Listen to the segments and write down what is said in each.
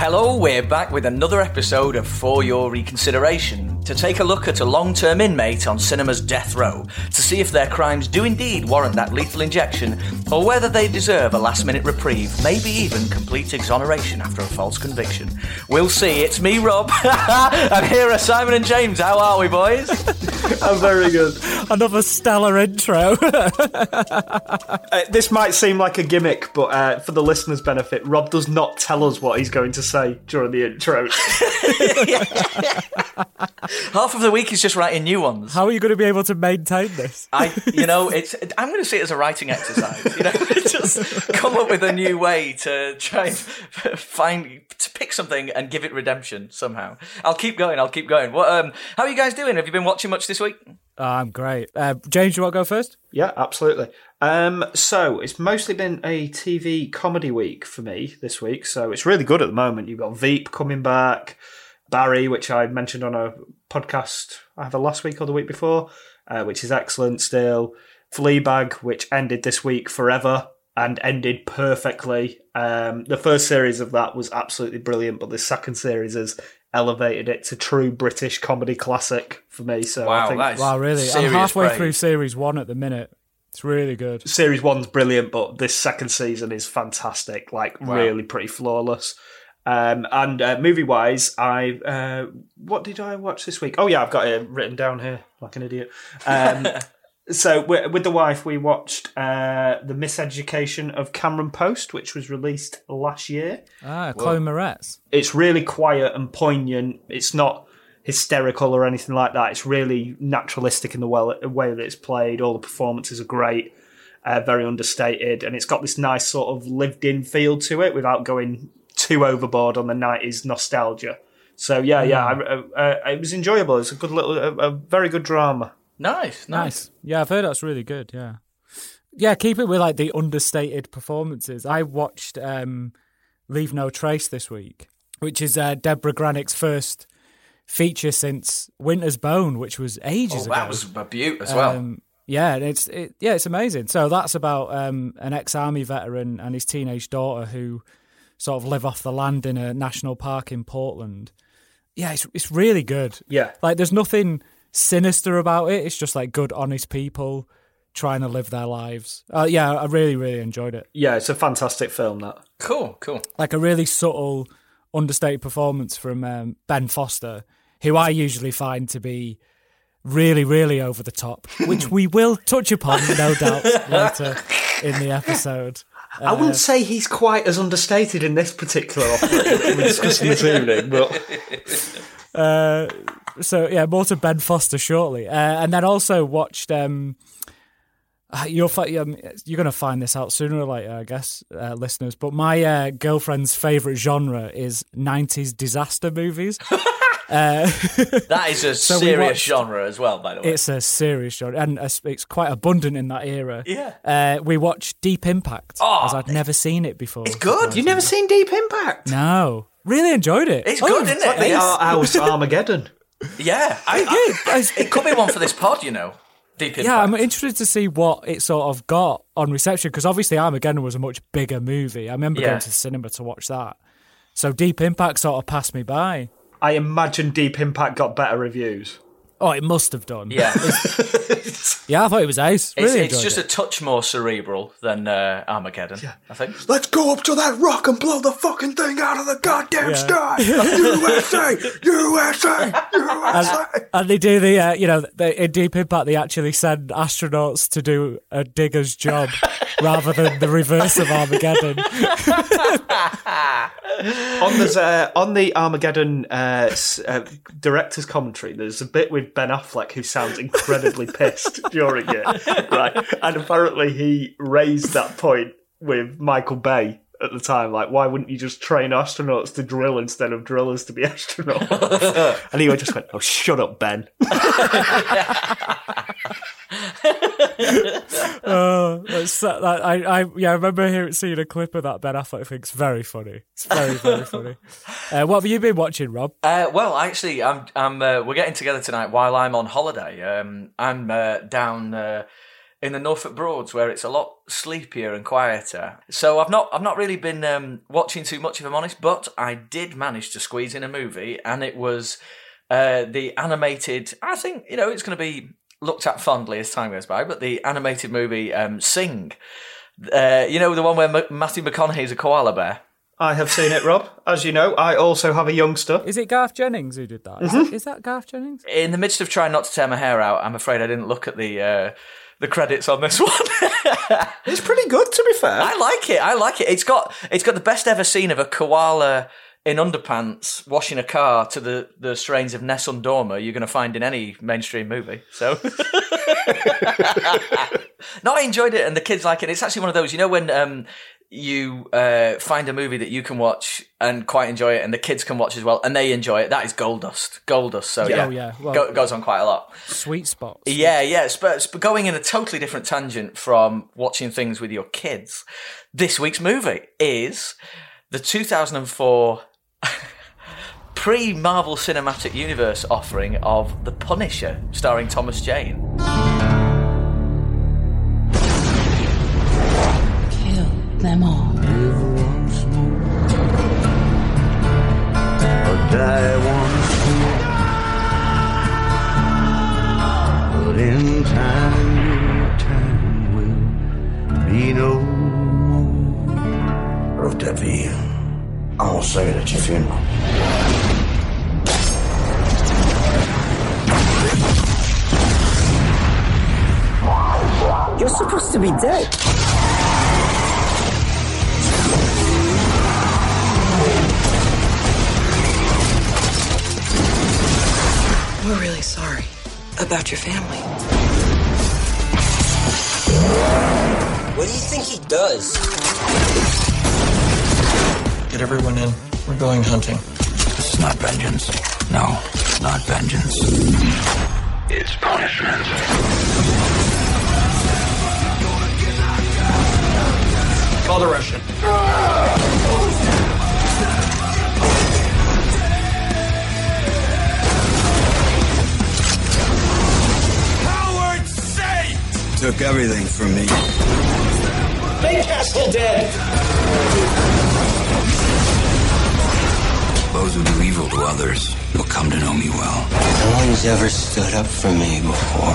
Hello, we're back with another episode of For Your Reconsideration to take a look at a long term inmate on cinema's death row to see if their crimes do indeed warrant that lethal injection or whether they deserve a last minute reprieve, maybe even complete exoneration after a false conviction. We'll see. It's me, Rob, and here are Simon and James. How are we, boys? I'm very good. Another stellar intro. Uh, this might seem like a gimmick, but uh, for the listeners' benefit, Rob does not tell us what he's going to say during the intro. Half of the week is just writing new ones. How are you going to be able to maintain this? I, you know, it's. I'm going to see it as a writing exercise. You know, just come up with a new way to try and find to pick something and give it redemption somehow. I'll keep going. I'll keep going. What? Um, how are you guys doing? Have you been watching much this week? Oh, I'm great. Uh, James, you want to go first? yeah, absolutely. Um, so it's mostly been a TV comedy week for me this week. So it's really good at the moment. You've got Veep coming back, Barry, which I mentioned on a podcast either last week or the week before, uh, which is excellent still. Fleabag, which ended this week forever and ended perfectly. Um, the first series of that was absolutely brilliant, but the second series has elevated it to true British comedy classic for me. So I Wow, think that is Wow, really? I'm halfway praise. through series one at the minute. It's really good. series one's brilliant, but this second season is fantastic. Like really pretty flawless. Um, and uh, movie wise, I uh, what did I watch this week? Oh yeah, I've got it written down here like an idiot. Um, so with, with the wife, we watched uh, the Miseducation of Cameron Post, which was released last year. Ah, Chloe Moretz. It's really quiet and poignant. It's not hysterical or anything like that. It's really naturalistic in the way that it's played. All the performances are great, uh, very understated, and it's got this nice sort of lived-in feel to it without going too overboard on the '90s nostalgia. So yeah, yeah, I, uh, uh, it was enjoyable. It's a good little, a, a very good drama. Nice, nice. Nice. Yeah, I've heard that's really good. Yeah. Yeah, keep it with like the understated performances. I watched um, Leave No Trace this week, which is uh, Deborah Granik's first feature since Winter's Bone, which was ages Oh, ago. that was a beaut as well. Um, yeah, it's it, yeah, it's amazing. So that's about um, an ex-army veteran and his teenage daughter who sort of live off the land in a national park in Portland. Yeah, it's it's really good. Yeah. Like there's nothing sinister about it. It's just like good, honest people trying to live their lives. Uh, yeah, I really, really enjoyed it. Yeah, it's a fantastic film. That cool, cool. Like a really subtle, understated performance from um, Ben Foster, who I usually find to be really, really over the top, which we will touch upon, no doubt, later in the episode. I wouldn't say he's quite as understated in this particular offering we're discussing this evening, but Uh, so yeah, more to Ben Foster shortly, uh, and then also watched. Um, uh, you'll fi- um, you're going to find this out sooner or later, I guess, uh, listeners. But my uh, girlfriend's favorite genre is '90s disaster movies. That is a we serious watched- genre as well, by the way. It's a serious genre, and it's it's quite abundant in that era. Yeah. Uh, we watched Deep Impact, Oh, as I'd never seen it before. it's good. you've never seen Deep Impact? No, really enjoyed it. It's Oh, good, isn't it? They It's- are ours Armageddon. Yeah, I, I- it could be one for this pod, you know. Deep Impact. Yeah, I'm interested to see what it sort of got on reception because obviously Armageddon was a much bigger movie. I remember Yeah. going to the cinema to watch that. So Deep Impact sort of passed me by. I imagine Deep Impact got better reviews. Oh, it must have done. Yeah, yeah, I thought it was ace. Really it's enjoyed just it. a touch more cerebral than uh, Armageddon. I think. Let's go up to that rock and blow the fucking thing out of the goddamn Yeah. sky. USA, USA, USA. and they do the, uh, you know, they, in Deep Impact, they actually send astronauts to do a digger's job rather than the reverse of Armageddon. on the uh, on the Armageddon uh, uh, director's commentary, there's a bit with Ben Affleck who sounds incredibly pissed during it, right? And apparently he raised that point with Michael Bay at the time, like, why wouldn't you just train astronauts to drill instead of drillers to be astronauts? and he just went, "Oh, shut up, Ben." Oh, that's, that, I, I, yeah, I remember hearing, seeing a clip of that Ben Affleck thing. It's very funny. It's very, very funny. Uh, what have you been watching, Rob? Uh, well, actually, I'm. I'm. Uh, we're getting together tonight while I'm on holiday. Um, I'm uh, down uh, in the Norfolk Broads, where it's a lot sleepier and quieter. So I've not I've not really been um, watching too much, if I'm honest. But I did manage to squeeze in a movie, and it was uh, the animated. I think you know it's going to be looked at fondly as time goes by, but the animated movie um, Sing. Uh, you know the one where M- Matthew McConaughey is a koala bear. I have seen it, Rob. As you know, I also have a youngster. Is it Garth Jennings who did that? Is, that, is that Garth Jennings? In the midst of trying not to tear my hair out, I'm afraid I didn't look at the uh, the credits on this one. It's pretty good, to be fair. I like it. I like it. It's got it's got the best ever scene of a koala in underpants washing a car to the, the strains of Nessun Dorma you're going to find in any mainstream movie. So, no, I enjoyed it, and the kids like it. It's actually one of those, you know, when um, you uh, find a movie that you can watch and quite enjoy it, and the kids can watch as well, and they enjoy it. That is gold dust, gold dust. So yeah, Oh, yeah. Well- go, goes on quite a lot. Sweet spots. Yeah, yeah. But, it's going in a totally different tangent from watching things with your kids. This week's movie is the 2004 pre Marvel Cinematic Universe offering of The Punisher, starring Thomas Jane. Them all. die once more. But in time, your time will be no more. Of vie, I won't say it at your funeral. You're supposed to be dead. We're really sorry about your family. What do you think he does? Get everyone in. We're going hunting. This is not vengeance. No, it's not vengeance. It's punishment. Call the Russian. Ah! Took everything from me. Big Castle dead. Those who do evil to others will come to know me well. No one's ever stood up for me before.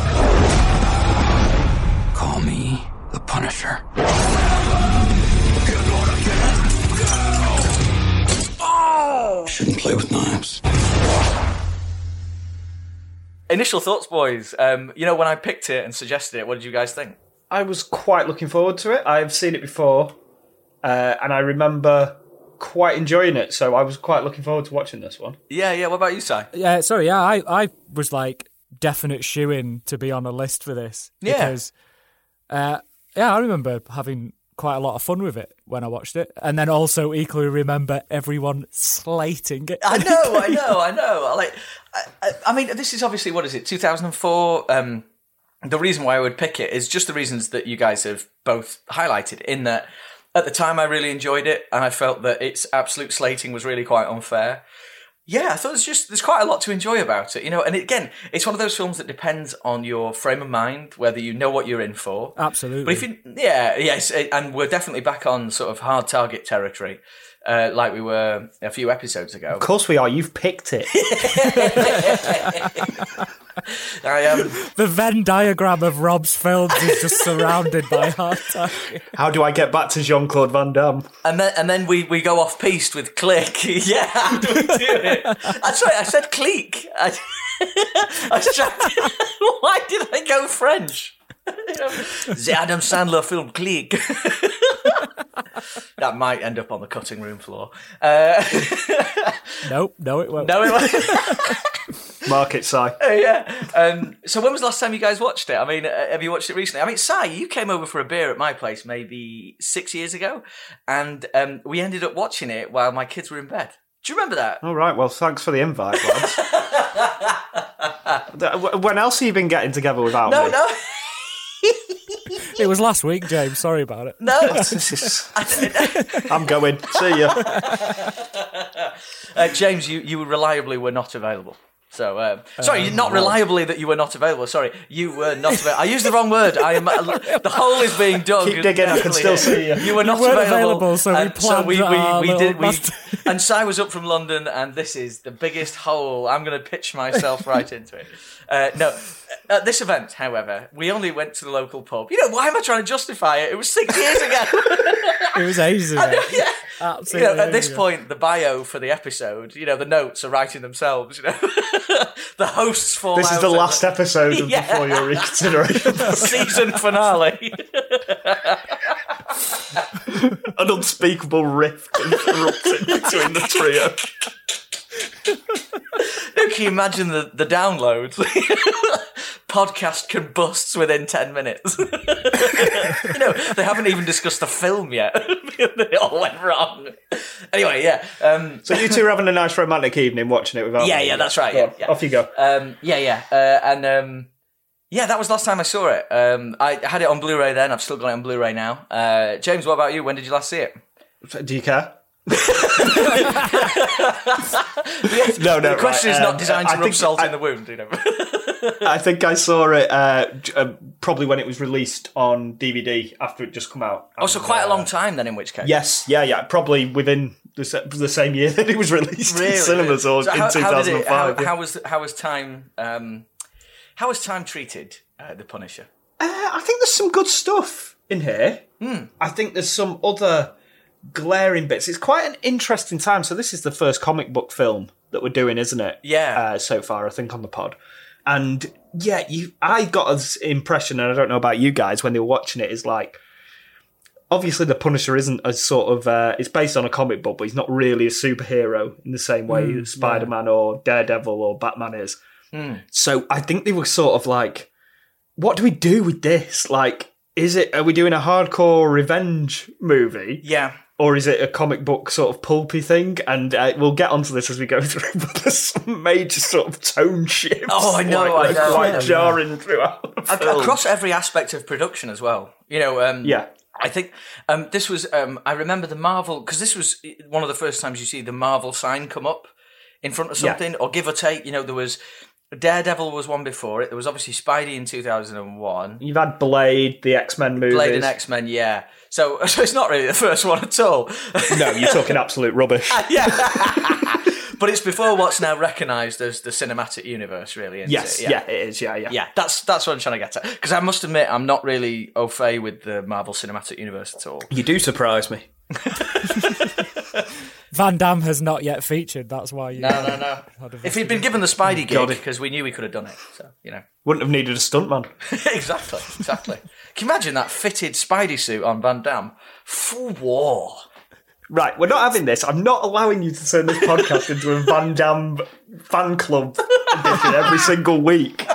Call me the Punisher. Oh! Shouldn't play with knives. Initial thoughts, boys. Um, you know, when I picked it and suggested it, what did you guys think? I was quite looking forward to it. I've seen it before, uh, and I remember quite enjoying it. So I was quite looking forward to watching this one. Yeah, yeah. What about you, Si? Yeah, sorry, yeah, I, I was like definite shoe in to be on a list for this. Yeah. Because, uh, yeah, I remember having quite a lot of fun with it when I watched it. And then also equally remember everyone slating it. I know, I know, I know. I Like, I, I, I mean, this is obviously what is it, 2004. Um, the reason why I would pick it is just the reasons that you guys have both highlighted. In that, at the time, I really enjoyed it, and I felt that its absolute slating was really quite unfair. Yeah, I thought there's just there's quite a lot to enjoy about it, you know. And again, it's one of those films that depends on your frame of mind, whether you know what you're in for. Absolutely. But if you, yeah, yes, and we're definitely back on sort of hard target territory, uh, like we were a few episodes ago. Of course we are. You've picked it. I am. the Venn diagram of Rob's films is just surrounded by hard target. How do I get back to Jean Claude Van Damme? And then and then we, we go off piste with click. yeah, how do we do it? That's right. I said clique. I, I was trying why did I go French? the Adam Sandler film Clique. that might end up on the cutting room floor. Uh, Nope, no, it won't. no, it won't. Market Si. yeah. Um, so when was the last time you guys watched it? I mean, uh, have you watched it recently? I mean, Si, you came over for a beer at my place maybe six years ago, and um, we ended up watching it while my kids were in bed. Do you remember that? All right. Well, thanks for the invite, lads. When else have you been getting together without No, me? no, It was last week, James. Sorry about it. no. I'm going. See you, Uh, James, you, you reliably were not available. So, um, sorry, not reliably that you were not available. Sorry, you were not available. I used the wrong word. I am. The hole is being dug. Keep digging, I can still see you. You were not weren't available. available, so we planned we, we, our we did. We, and Si was up from London, and this is the biggest hole. I'm going to pitch myself right into it. Uh, no, at this event, however, we only went to the local pub. You know, why am I trying to justify it? It was six years ago. It was ages ago. yeah. You know, at this point, the bio for the episode, you know, the notes are writing themselves. You know, the hosts fall This is the at last episode of Yeah. Before Your Reconsideration. season finale. An unspeakable rift erupted between the trio. Can you imagine the, the downloads? Podcast combusts within 10 minutes. you know, they haven't even discussed the film yet. it all went wrong. Anyway, yeah. Um, So you two are having a nice romantic evening watching it without Yeah, me. yeah, that's right, yeah, yeah. Off you go. um, yeah, yeah. Uh, and um, yeah, that was last time I saw it. Um, I had it on Blu ray then. I've still got it on Blu ray now. Uh, James, what about you? When did you last see it? Do you care? No, no. the question right, is not um, designed to I rub salt I- in the wound, you know. I think I saw it uh, uh, probably when it was released on DVD after it just come out. oh, so quite a uh, long time then, in which case. Yes, yeah, yeah. Probably within the, the same year that it was released Really? in cinemas or So in how- how it- 2005. How, yeah. how was how was time? Um, how was time treated? Uh, the Punisher. Uh, I think there's some good stuff in here. Hmm. I think there's some other glaring bits. It's quite an interesting time. So this is the first comic book film that we're doing, isn't it? Yeah. Uh, so far, I think on the pod, and yeah, you. I got this impression, and I don't know about you guys when they were watching it, is like. Obviously, the Punisher isn't a sort of. Uh, it's based on a comic book, but he's not really a superhero in the same way that Spider Man or Daredevil or Batman is. Hmm. So I think they were sort of like, what do we do with this? Like, is it are we doing a hardcore revenge movie, Yeah. Or is it a comic book sort of pulpy thing? And uh, we'll get onto this as we go through. But there's some major sort of tone shifts. Oh, I know, like, I know, quite I know. jarring throughout. The film. across every aspect of production as well. You know, um, Yeah. I think um, this was. Um, I remember the Marvel because this was one of the first times you see the Marvel sign come up in front of Yeah. something, or give or take. You know, there was Daredevil was one before it. There was obviously Spidey in two thousand and one. You've had Blade, the X Men movies. Blade and X Men, yeah. So, so it's not really the first one at all. No, you're talking absolute rubbish. yeah. but it's before what's now recognised as the cinematic universe, really. Isn't yes, it? yeah. it is. Yeah, yeah. Yeah, that's that's what I'm trying to get at. Because I must admit, I'm not really au fait with the Marvel Cinematic Universe at all. You do surprise me. Van Damme has not yet featured. That's why you. No, no, no. if he'd been given the Spidey gig, because we knew he could have done it. So you know, Wouldn't have needed a stuntman. exactly, exactly. Can you imagine that fitted Spidey suit on Van Damme? Full war. Right, we're not having this. I'm not allowing you to turn this podcast into a Van Damme fan club edition every single week.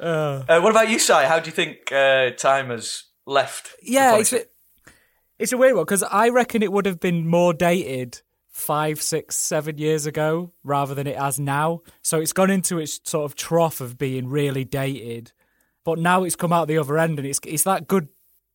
Uh, what about you, Si? How do you think uh, time has left? Yeah, it's a, it's a weird one because I reckon it would have been more dated five, six, seven years ago rather than it has now. So it's gone into its sort of trough of being really dated, but now it's come out the other end and it's it's that good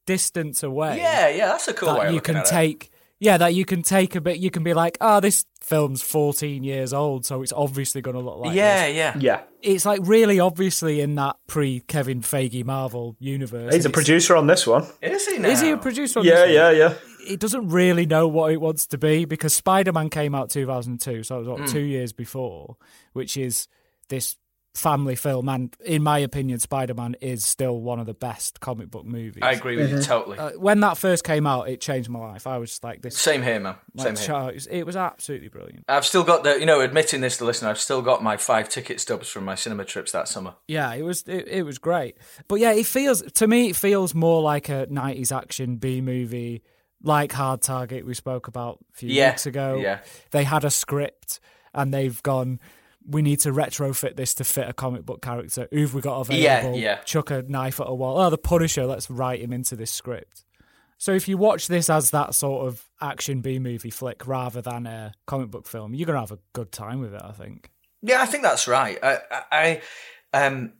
distance away. yeah, yeah. That's a cool way that of you can at it. take. Yeah, that you can take a bit. You can be like, oh, this film's 14 years old, so it's obviously going to look like Yeah, this. yeah. Yeah, It's like really obviously in that pre Kevin Feige Marvel universe. he's a producer on this one. Is he now? Is he a producer? On Yeah, this one? yeah, yeah. It doesn't really know what it wants to be because Spider Man came out 2002, so it was Hmm. what, two years before, which is this family film. And in my opinion, Spider Man is still one of the best comic book movies. I agree with you totally. Uh, when that first came out, it changed my life. I was like this. Same here, man. Same Like, here. it was- it was absolutely brilliant. I've still got the, you know, admitting this to listen, I've still got my five ticket stubs from my cinema trips that summer. Yeah, it was it, it was great. But yeah, it feels to me it feels more like a 90s action B movie like Hard Target we spoke about a few Yeah, weeks ago. yeah. They had a script and they've gone we need to retrofit this to fit a comic book character. Who've we got available? Yeah, yeah. Chuck a knife at a wall. Oh, the Punisher, let's write him into this script. So if you watch this as that sort of action B movie flick rather than a comic book film, you're gonna have a good time with it, I think. Yeah, I think that's right. I, I, I um,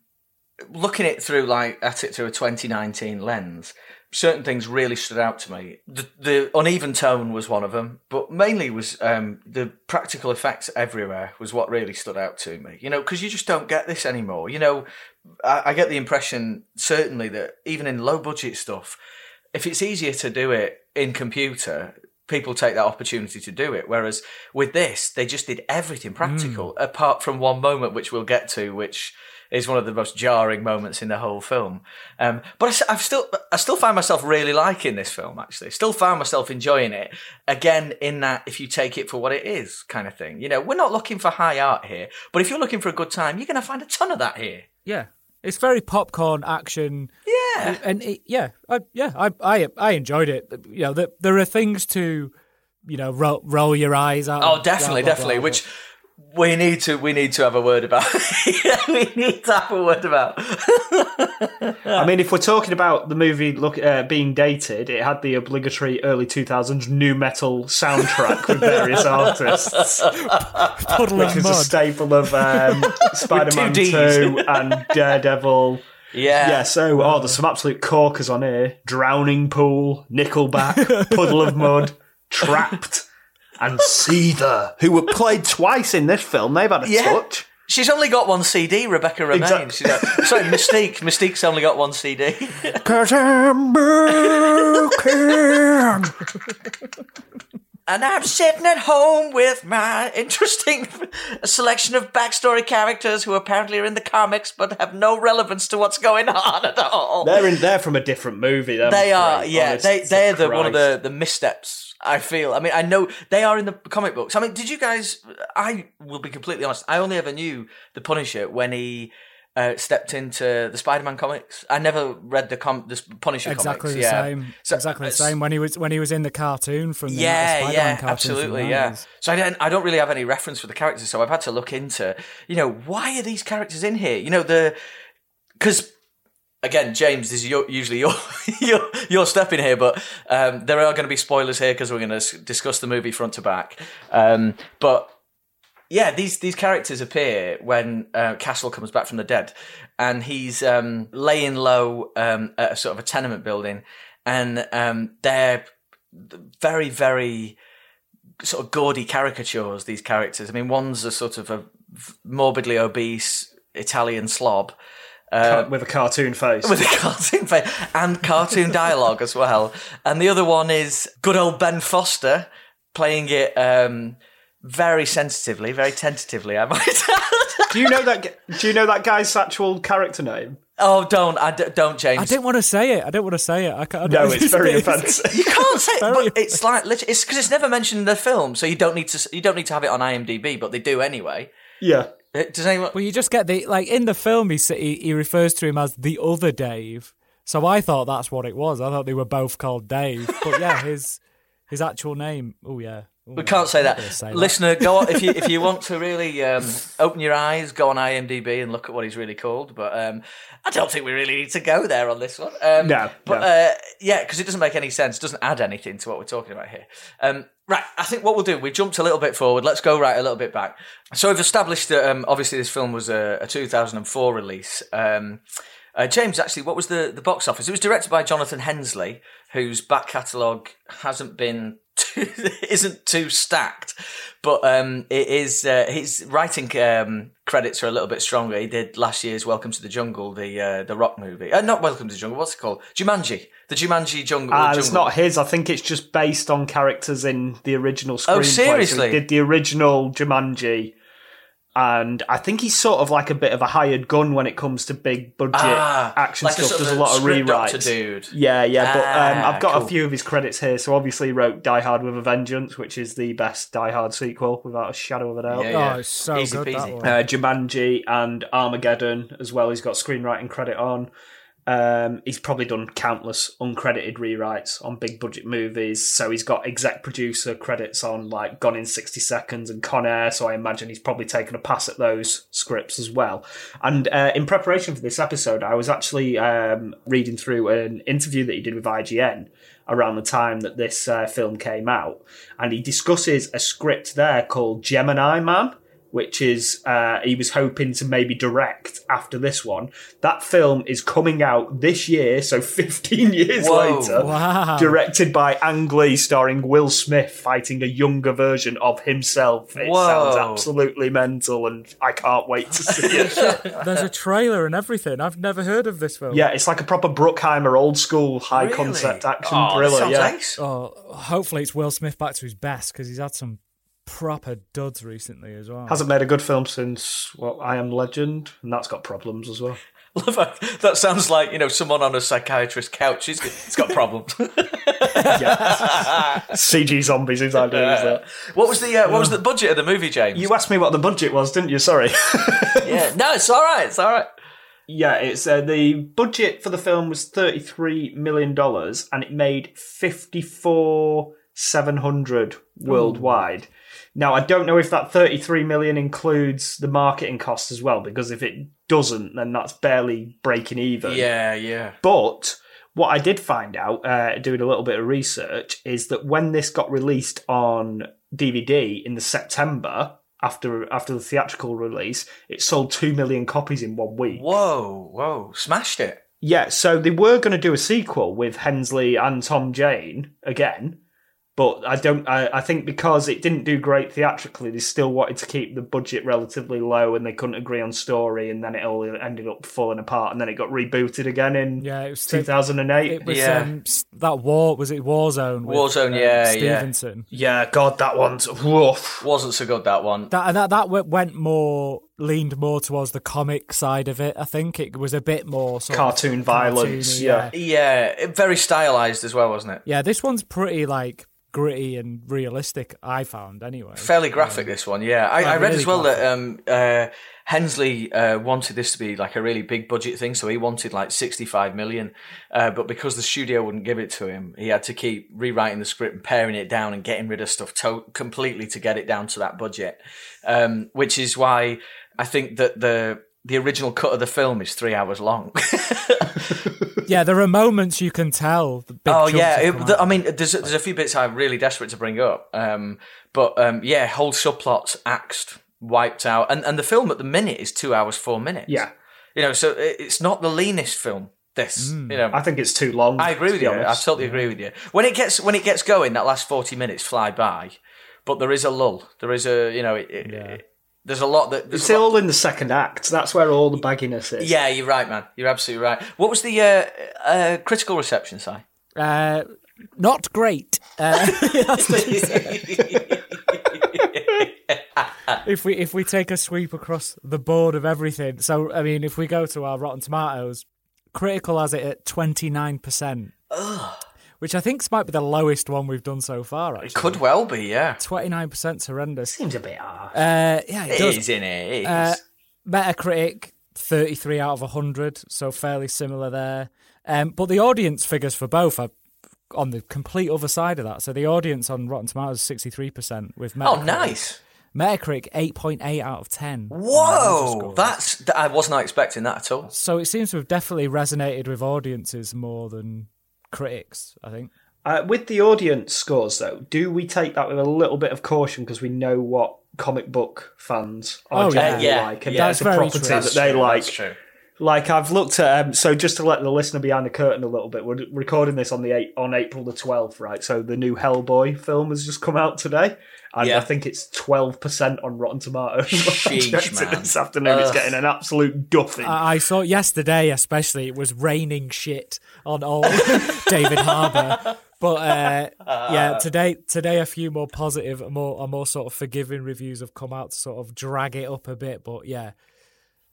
looking it through like at it through a 2019 lens, certain things really stood out to me. The, the uneven tone was one of them, but mainly was um, the practical effects everywhere was what really stood out to me. You know, because you just don't get this anymore. You know, I, I get the impression certainly that even in low budget stuff, if it's easier to do it in computer. People take that opportunity to do it. Whereas with this, they just did everything practical, apart from one moment, which we'll get to, which is one of the most jarring moments in the whole film. Um, but I, I've still, I still find myself really liking this film. Actually, still find myself enjoying it. Again, in that if you take it for what it is, kind of thing. You know, we're not looking for high art here, but if you're looking for a good time, you're going to find a ton of that here. Yeah, it's very popcorn action. Yeah, and it, yeah, I, yeah, I, I, I enjoyed it. You know, there, there are things to, you know, roll, roll your eyes out. Oh, blah, definitely, blah, definitely. blah, Which we need to, we need to have a word about. we need to have a word about. I mean, if we're talking about the movie look uh, being dated, it had the obligatory early 2000s new metal soundtrack with various artists. Puddle which of is a staple of um, Spider-Man Ds. 2 and Daredevil. Yeah. Yeah, so, oh, there's some absolute corkers on here. Drowning Pool, Nickelback, Puddle of Mudd, Trapt, and Seether, who were played twice in this film. They've had a Yeah. touch. She's only got one CD, Rebecca Romijn. Exact- She's sorry, Mystique. Mystique's only got one CD. Cause I'm broken. and I'm sitting at home with my interesting selection of backstory characters who apparently are in the comics but have no relevance to what's going on at all. They're in. They're from a different movie. They are, yeah. honest they they're the one of the the missteps. I feel. I mean, I know they are in the comic books. I mean, did you guys? I will be completely honest. I only ever knew the Punisher when he uh, stepped into the Spider-Man comics. I never read the com- the Punisher comics. exactly comics. the yeah. same. So- exactly the same when he was when he was in the cartoon from the yeah, Spider-Man yeah, cartoon absolutely, yeah. So I don't, I don't really have any reference for the characters, so I've had to look into, you know, why are these characters in here? You know, the because again, James, this is your, usually your your your step in here, but um, there are going to be spoilers here because we're going to discuss the movie front to back. Um, but yeah, these these characters appear when uh, Castle comes back from the dead, and he's um, laying low um, at a sort of a tenement building, and um, they're very very sort of gaudy caricatures. These characters. I mean, one's a sort of a morbidly obese Italian slob. Uh, with a cartoon face. with a cartoon face and cartoon dialogue as well. And the other one is good old Ben Foster playing it um, very sensitively, very tentatively. I might. do you know that? Do you know that guy's actual character name? oh, don't, I d- don't, James. I didn't want to say it. I didn't want to say it. I can't, No, it's very offensive. you can't say, it, but it's like lit- it's because it's never mentioned in the film, so you don't need to. You don't need to have it on IMDb, but they do anyway. Yeah. Does anyone? Well, you just get the like in the film. He, he refers to him as the other Dave. So I thought that's what it was. I thought they were both called Dave. But yeah, his his actual name. Oh yeah. Ooh, We can't say that. say that. Listener, go on if you if you want to really um, open your eyes, go on IMDb and look at what he's really called. But um, I don't think we really need to go there on this one. Um, No, but no. Uh, yeah, because it doesn't make any sense. Doesn't add anything to what we're talking about here. Um, right, I think what we'll do, we jumped a little bit forward. Let's go right a little bit back. So we've established that um, obviously this film was a, a 2004 release. Um, uh, James, actually, what was the, the box office? It was directed by Jonathan Hensleigh, whose back catalogue hasn't been too, isn't too stacked, but um, it is. Uh, his writing um, credits are a little bit stronger. He did last year's Welcome to the Jungle, the uh, the rock movie. Uh, not Welcome to the Jungle. What's it called? Jumanji. The Jumanji Jungle. Ah, it's not his. I think it's just based on characters in the original screenplay. Oh, So seriously? he did the original Jumanji, and I think he's sort of like a bit of a hired gun when it comes to big budget Ah, action like stuff. sort There's a lot of script rewrites. dude. Yeah, yeah, but um, Ah, I've got cool. a few of his credits here. So obviously, he wrote Die Hard with a Vengeance, which is the best Die Hard sequel without a shadow of a doubt. Yeah, yeah. Oh, it's so Easy good that peasy. one. Uh, Jumanji and Armageddon as well. He's got screenwriting credit on. Um, he's probably done countless uncredited rewrites on big budget movies. So he's got exec producer credits on like Gone in 60 Seconds and Con Air. So I imagine he's probably taken a pass at those scripts as well. And uh, in preparation for this episode, I was actually um, reading through an interview that he did with IGN around the time that this uh, film came out. And he discusses a script there called Gemini Man which is uh, he was hoping to maybe direct after this one. That film is coming out this year, so 15 years Whoa. later. Wow. Directed by Ang Lee, starring Will Smith fighting a younger version of himself. It Whoa. sounds absolutely mental, and I can't wait to see it. There's a trailer and everything. I've never heard of this film. yeah, it's like a proper Bruckheimer, old school, high Really? concept action Oh, thriller. Yeah. ace. Oh, hopefully it's Will Smith back to his best because he's had some proper duds recently as well. Hasn't made a good film since well, I Am Legend, and that's got problems as well. That. That sounds like you know someone on a psychiatrist's couch. He's got, he's got problems. CG zombies, whose idea is that? what was the uh, what was the budget of the movie, James? You asked me what the budget was, didn't you? Sorry. yeah, no, it's all right. It's all right. yeah, it's uh, the budget for the film was thirty three million dollars, and it made fifty four seven hundred worldwide. Now, I don't know if that thirty three million includes the marketing costs as well, because if it doesn't, then that's barely breaking even. Yeah, yeah. But what I did find out, uh, doing a little bit of research, is that when this got released on DVD in the September after after the theatrical release, it sold two million copies in one week. Whoa, whoa, smashed it. Yeah, so they were going to do a sequel with Hensleigh and Tom Jane again, but I don't. I, I think because it didn't do great theatrically, they still wanted to keep the budget relatively low, and they couldn't agree on story, and then it all ended up falling apart, and then it got rebooted again in Yeah, it was 2008. It was Yeah. um, that war. Was it Warzone? With, Warzone, um, yeah, yeah. Stevenson. Yeah, God, that one's rough. Wasn't so good that one. That that that went more leaned more towards the comic side of it. I think it was a bit more sort of Cartoon violence, cartoony, yeah. Yeah, it- very stylized as well, wasn't it? yeah. This one's pretty like gritty and realistic. I found anyway. Fairly graphic, this one. Yeah, I, I read really as well that um, uh, Hensleigh uh, wanted this to be like a really big budget thing, so he wanted like sixty-five million, uh, but because the studio wouldn't give it to him, he had to keep rewriting the script and paring it down and getting rid of stuff to- completely to get it down to that budget. Um, which is why I think that the the original cut of the film is three hours long. yeah, there are moments you can tell. The big Oh yeah, it, the. I mean, there's there's a few bits I'm really desperate to bring up, um, but um, yeah, whole subplots axed, wiped out, and and the film at the minute is two hours four minutes. Yeah. you know, so it- it's not the leanest film. This, Hmm. you know, I think it's too long. I agree with be you. I honest. totally agree with you. When it gets when it gets going, that last forty minutes fly by, but there is a lull. There is a you know, it, it, it- there's a lot that there's It's a lot- all in the second act. That's where all the bagginess is. Yeah, you're right, man. You're absolutely right. What was the uh, uh, critical reception, Si? Uh, not great. Uh, if we if we take a sweep across the board of everything, so I mean, if we go to our Rotten Tomatoes, critical has it at twenty nine percent, which I think might be the lowest one we've done so far. Actually, it Could well be, yeah. twenty nine percent horrendous. Seems a bit harsh. Uh, yeah, it, It does. is, in it. It is. Uh, Metacritic, 33 out of 100, so fairly similar there. Um, but the audience figures for both are on the complete other side of that. So the audience on Rotten Tomatoes 63%, with Metacritic, oh, nice. Metacritic 8.8 out of 10. on the user Whoa, that's I was not expecting that at all. So it seems to have definitely resonated with audiences more than critics, I think. Uh, with the audience scores, though, do we take that with a little bit of caution because we know what comic book fans are Oh, yeah. generally Yeah, like, and yeah. that's a That's very property true. that they like. True. Like I've looked at, um, so just to let the listener behind the curtain a little bit, we're recording this on the eight, on April the twelfth, right? So the new Hellboy film has just come out today, and Yeah. I think it's twelve percent on Rotten Tomatoes. Sheesh, man. this afternoon, it's getting an absolute duffing. I I saw yesterday, especially, it was raining shit on old David Harbour. But uh, yeah, today today a few more positive, more a more sort of forgiving reviews have come out to sort of drag it up a bit. But yeah,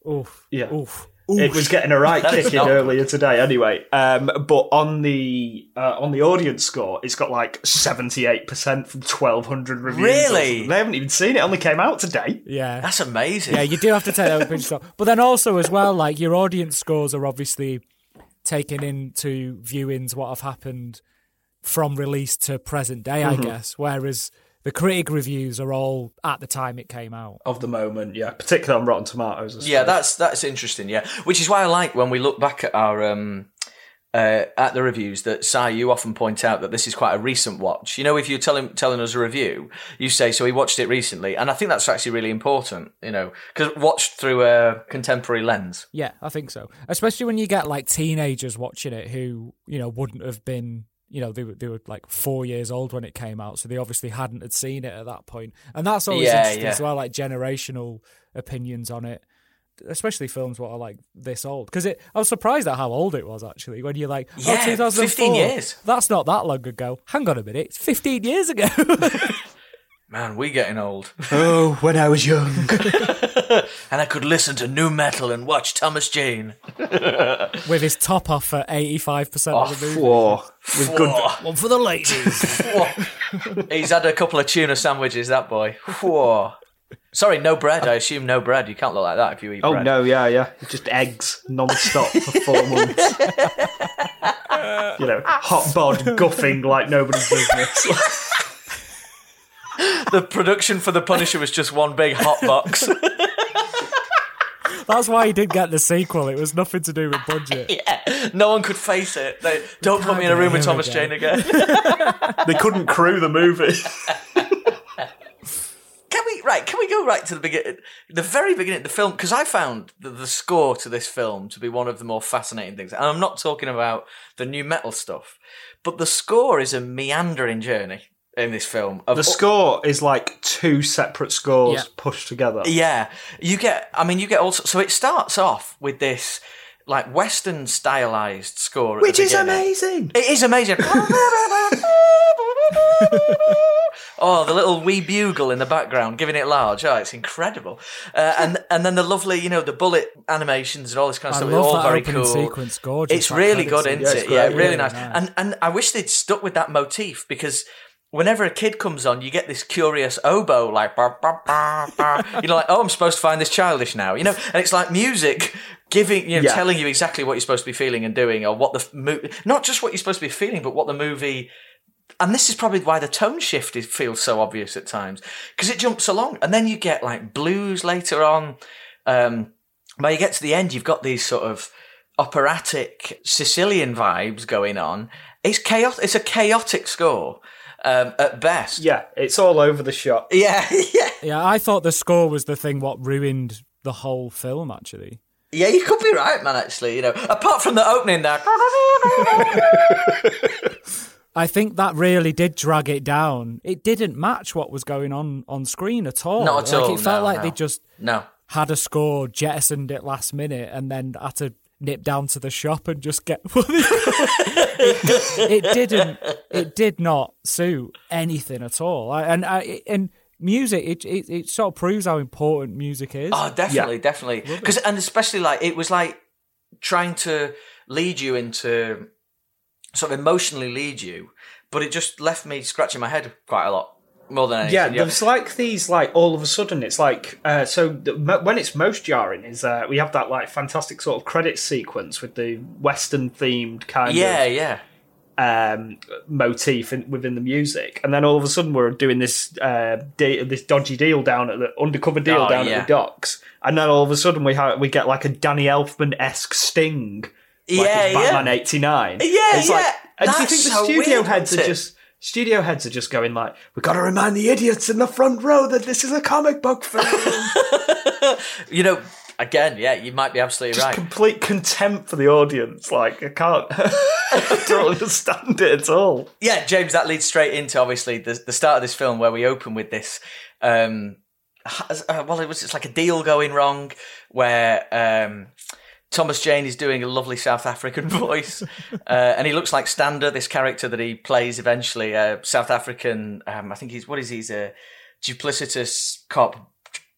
oof, Yeah. oof, It was getting a right That is kick in earlier today, anyway. Um, but on the uh, on the audience score, it's got like seventy eight percent from twelve hundred reviews. Really? They haven't even seen it. Only came out today. yeah. That's amazing. yeah, you do have to take that with a pinch of salt. But then also as well, like your audience scores are obviously taken into viewings what have happened from release to present day, I guess. Whereas the critic reviews are all at the time it came out. Of the moment, yeah, particularly on Rotten Tomatoes. Yeah, that's that's interesting. Yeah, which is why I like when we look back at our um, uh, at the reviews that Si, you often point out that this is quite a recent watch. You know, if you're telling telling us a review, you say so he watched it recently, and I think that's actually really important. You know, because watched through a contemporary lens. Yeah, I think so. Especially when you get like teenagers watching it who, you know, wouldn't have been, you know, they were, they were like four years old when it came out. So they obviously hadn't had seen it at that point. And that's always Yeah, interesting yeah. as well, like generational opinions on it. Especially films what are like this old. Because it I was surprised at how old it was actually. When you're like, oh, Yeah, oh, 2004. 15 years. That's not that long ago. Hang on a minute. It's 15 years ago. Man, we getting old. Oh, when I was young. and I could listen to new metal and watch Thomas Jane. With his top off for 85% Oh, of the oh, movie. Whoa. With good. One for the ladies. He's had a couple of tuna sandwiches, that boy. Whoa. Sorry, no bread. I assume no bread. You can't look like that if you eat Oh bread. no, yeah, yeah, just eggs non-stop for four months. you know, hot bod guffing like nobody's business. The production for The Punisher was just one big hot box. That's why he didn't get the sequel. It was nothing to do with budget. yeah, no one could face it. They, don't put me in a room with Thomas go. Jane again. they couldn't crew the movie. Can we right? Can we go right to the beginning, the very beginning of the film? Because I found the, the score to this film to be one of the more fascinating things. And I'm not talking about the new metal stuff, but the score is a meandering journey in this film. Of The score is like two separate scores Yeah. pushed together. Yeah, you get. I mean, you get also. So it starts off with this like Western stylized score, Which is amazing. It is amazing. oh, the little wee bugle in the background, giving it large. Oh, it's incredible. Uh, and and then the lovely, you know, the bullet animations and all this kind of I stuff. love all that very cool. sequence, gorgeous, It's really good, isn't Yeah, it? it's Yeah, really Really nice. nice. And and I wish they'd stuck with that motif because. Whenever a kid comes on, you get this curious oboe, like, bah, bah, bah, you know, like, oh, I'm supposed to find this childish now, you know, and it's like music giving, you know, Yeah. telling you exactly what you're supposed to be feeling and doing, or what the mo- not just what you're supposed to be feeling, but what the movie. And this is probably why the tone shift is, feels so obvious at times because it jumps along, and then you get like blues later on. Um, when you get to the end, you've got these sort of operatic Sicilian vibes going on. It's chaotic. It's a chaotic score um, at best. Yeah, it's all over the shop. Yeah, yeah, Yeah, I thought the score was the thing what ruined the whole film, actually. yeah. You could be right, man. Actually, you know, apart from the opening, there. I think that really did drag it down. It didn't match what was going on on screen at all. Not at like, all, It felt no, like no. they just No. had a score, jettisoned it last minute, and then had to nip down to the shop and just get. it, it didn't. It did not suit anything at all. I, and I, and music, it, it it sort of proves how important music is. Oh, definitely, definitely. Because and especially like it was like trying to lead you into sort of emotionally lead you, but it just left me scratching my head quite a lot more than anything. Yeah, there's like these like all of a sudden it's like uh, so the, when it's most jarring is uh, we have that like fantastic sort of credit sequence with the western themed kind yeah, of yeah. um, motif in, within the music, and then all of a sudden we're doing this uh, de- this dodgy deal down at the undercover deal Oh, down yeah. at the docks, and then all of a sudden we ha- we get like a Danny Elfman esque sting, like Yeah, Batman yeah. '89. Yeah, it's like, yeah. and do you That's think the so studio weird, heads are just studio heads are just going like, we've got to remind the idiots in the front row that this is a comic book film. You know, again, yeah, you might be absolutely just right. complete contempt for the audience. Like I can't, I don't understand it at all. yeah, James, that leads straight into obviously the the start of this film where we open with this. Um, uh, well, it was just like a deal going wrong where um, Thomas Jane is doing a lovely South African voice, uh, and he looks like Stander, this character that he plays eventually, a South African. Um, I think he's what is he? he's a duplicitous cop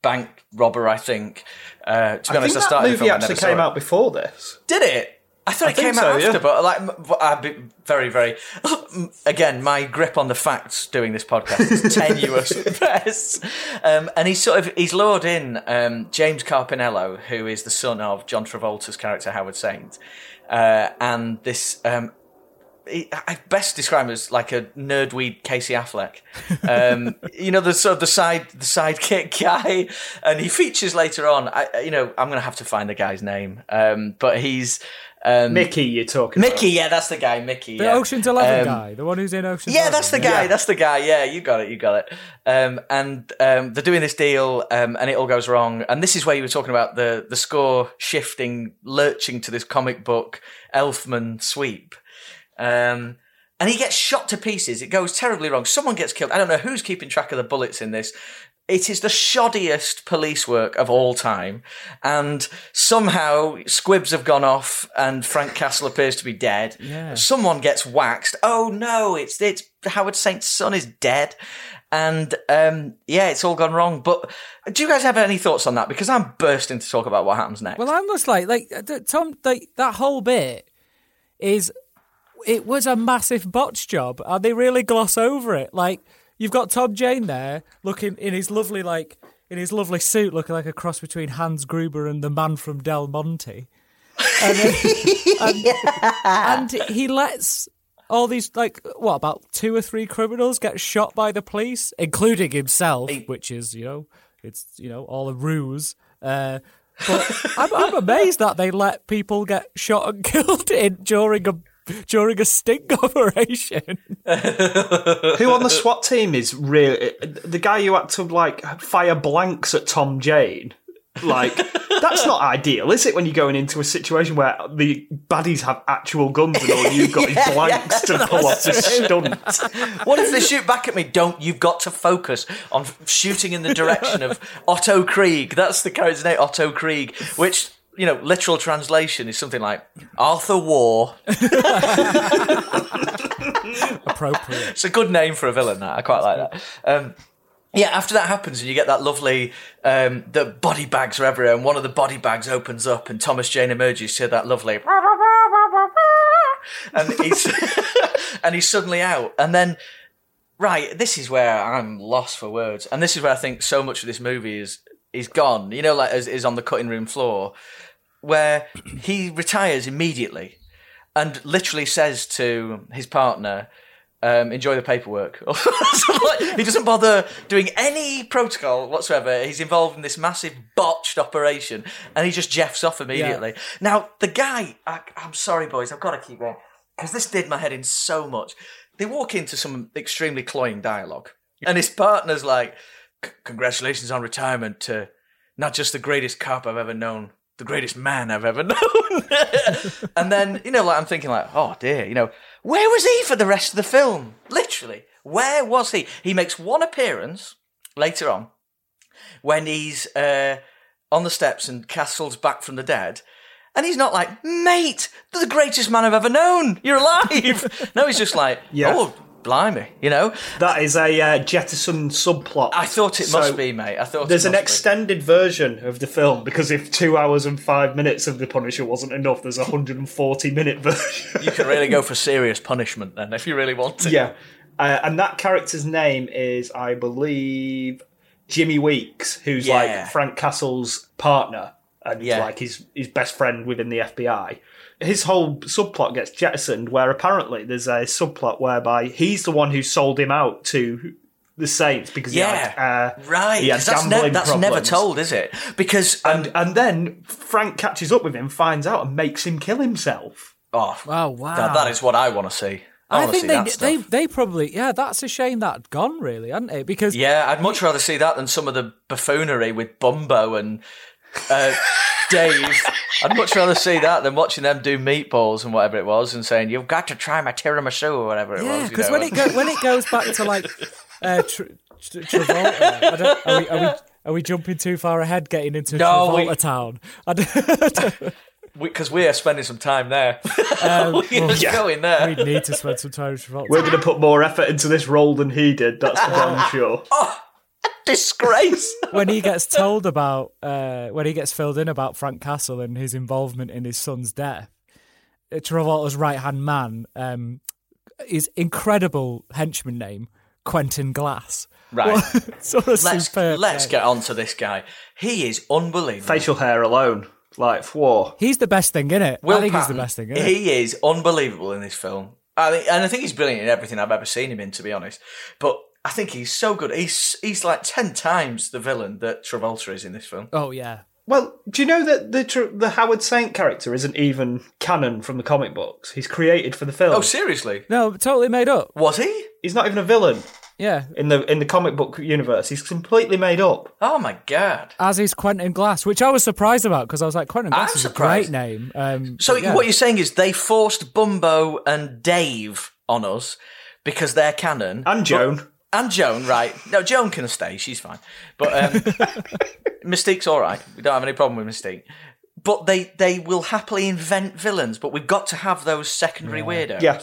bank robber, I think. Uh, to be I honest, think I that started the movie actually came out before this. Did it? I thought I it came think out so, after, yeah. but like, but I'd be very, very. Again, my grip on the facts doing this podcast is tenuous at best. Um, and he's sort of he's lured in um, James Carpinello, who is the son of John Travolta's character Howard Saint, uh, and this. Um, he- I best describe him as like a nerdweed Casey Affleck. Um, you know, the sort of the side the sidekick guy, and he features later on. I, I- you know, I'm going to have to find the guy's name, um, but he's Um, Mickey, you're talking Mickey, yeah, that's the guy. Mickey, The yeah. Ocean's Eleven Um, guy, the one who's in Ocean's Yeah, Eleven. that's the guy. That's the guy. Yeah, you got it. You got it. Um, and um, they're doing this deal, um, and it all goes wrong. And this is where you were talking about the the score shifting, lurching to this comic book Elfman sweep. Um, and he gets shot to pieces. It goes terribly wrong. Someone gets killed. I don't know who's keeping track of the bullets in this. It is the shoddiest police work of all time. And somehow squibs have gone off and Frank Castle appears to be dead. Yeah. Someone gets waxed. Oh no, it's it's Howard Saint's son is dead. And um, yeah, it's all gone wrong. But do you guys have any thoughts on that? Because I'm bursting to talk about what happens next. Well, I'm just like like Tom. Like that whole bit is it was a massive botch job, and they really gloss over it. Like you've got Tom Jane there looking in his lovely like in his lovely suit, looking like a cross between Hans Gruber and the man from Del Monte, and, then- and, and he lets. All these, like, what, about two or three criminals get shot by the police, including himself, which is, you know, it's, you know, all a ruse. Uh, but I'm, I'm amazed that they let people get shot and killed in during a during a sting operation. Who on the SWAT team is really the guy who had to like fire blanks at Tom Jane? Like that's not ideal, is it? When you're going into a situation where the baddies have actual guns and all you've got is blanks to pull off the stunt. what if they shoot back at me? Don't you've got to focus on shooting in the direction of Otto Krieg. That's the character's name, Otto Krieg, which you know, literal translation is something like Arthur War. Appropriate. It's a good name for a villain. That I quite like that. Um, yeah, after that happens, and you get that lovely, um, the body bags are everywhere, and one of the body bags opens up, and Thomas Jane emerges to that lovely, and he's and he's suddenly out, and then right, this is where I'm lost for words, and this is where I think so much of this movie is is gone. You know, like is, is on the cutting room floor, where he retires immediately, and literally says to his partner. Um, enjoy the paperwork. He doesn't bother doing any protocol whatsoever. He's involved in this massive botched operation, and he just jeffs off immediately. Now, the guy, I, I'm sorry, boys, I've got to keep going because this did my head in so much. They walk into some extremely cloying dialogue, and his partner's like, "Congratulations on retirement to not just the greatest cop I've ever known." The greatest man I've ever known, and then you know, like I'm thinking, like, oh dear, you know, where was he for the rest of the film? Literally, where was he? He makes one appearance later on when he's uh, on the steps and Castle's back from the dead. And he's not like, mate, the greatest man I've ever known. You're alive. no, he's just like, Yeah. oh, blimey, you know. That is a uh, Jettison subplot. I thought it So, must be, mate. I thought There's it an must be. extended version of the film because if two hours and five minutes of The Punisher wasn't enough, there's a 140 minute version. You can really go for serious punishment then if you really want to. yeah. Uh, and that character's name is, I believe, Jimmy Weeks, who's Yeah. like Frank Castle's partner and Yeah. like his, his best friend within the FBI. His whole subplot gets jettisoned, where apparently there's a subplot whereby he's the one who sold him out to the Saints because he Yeah, had, uh, right. he had 'cause that's, ne- gambling that's never told, is it? Because um, And and then Frank catches up with him, finds out, and makes him kill himself. oh, Oh wow! that, that is what I want to see. I, I think they, they they probably yeah. That's a shame that gone really, hadn't it? Because Yeah, I'd much rather see that than some of the buffoonery with Bumpo and uh, Dave. I'd much rather see that than watching them do meatballs and whatever it was and saying, you've got to try my tiramisu or whatever it yeah, was. you because know. when it go, when it goes back to like uh, tr- tr- Travolta, are, we, are we are we jumping too far ahead, getting into No, we- Travolta town? I don't- Because we, are spending some time there. Um, We're well, just going there. we need to spend some time with Travolta. We're going to put more effort into this role than he did. That's for damn sure. Disgrace. when he gets told about uh, when he gets filled in about Frank Castle and his involvement in his son's death, uh, Travolta's right hand man, um, his incredible henchman name Quentin Glass. Right. What sort of Let's, let's name. get on to this guy. He is unbelievable. Facial hair alone, like whoa. He's the best thing in it. Will I think he's the best thing in it. He is unbelievable in this film. I think, and I think he's brilliant in everything I've ever seen him in, to be honest. But I think he's so good. He's he's like ten times the villain that Travolta is in this film. Oh yeah, Well, do you know that the the Howard Saint character isn't even canon from the comic books? He's created for the film. Oh, seriously? No, totally made up. Was he? He's not even a villain Yeah. in the in the comic book universe. He's completely made up. Oh my god! As is Quentin Glass, which I was surprised about because I was like, Quentin Glass I'm is surprised. a great name. Um, So yeah. what you're saying is they forced Bumpo and Dave on us because they're canon And Joan. But- and Joan, right? No, Joan can stay. She's fine. But um, Mystique's all right. We don't have any problem with Mystique. But they they will happily invent villains, but we've got to have those secondary weirdos. Yeah.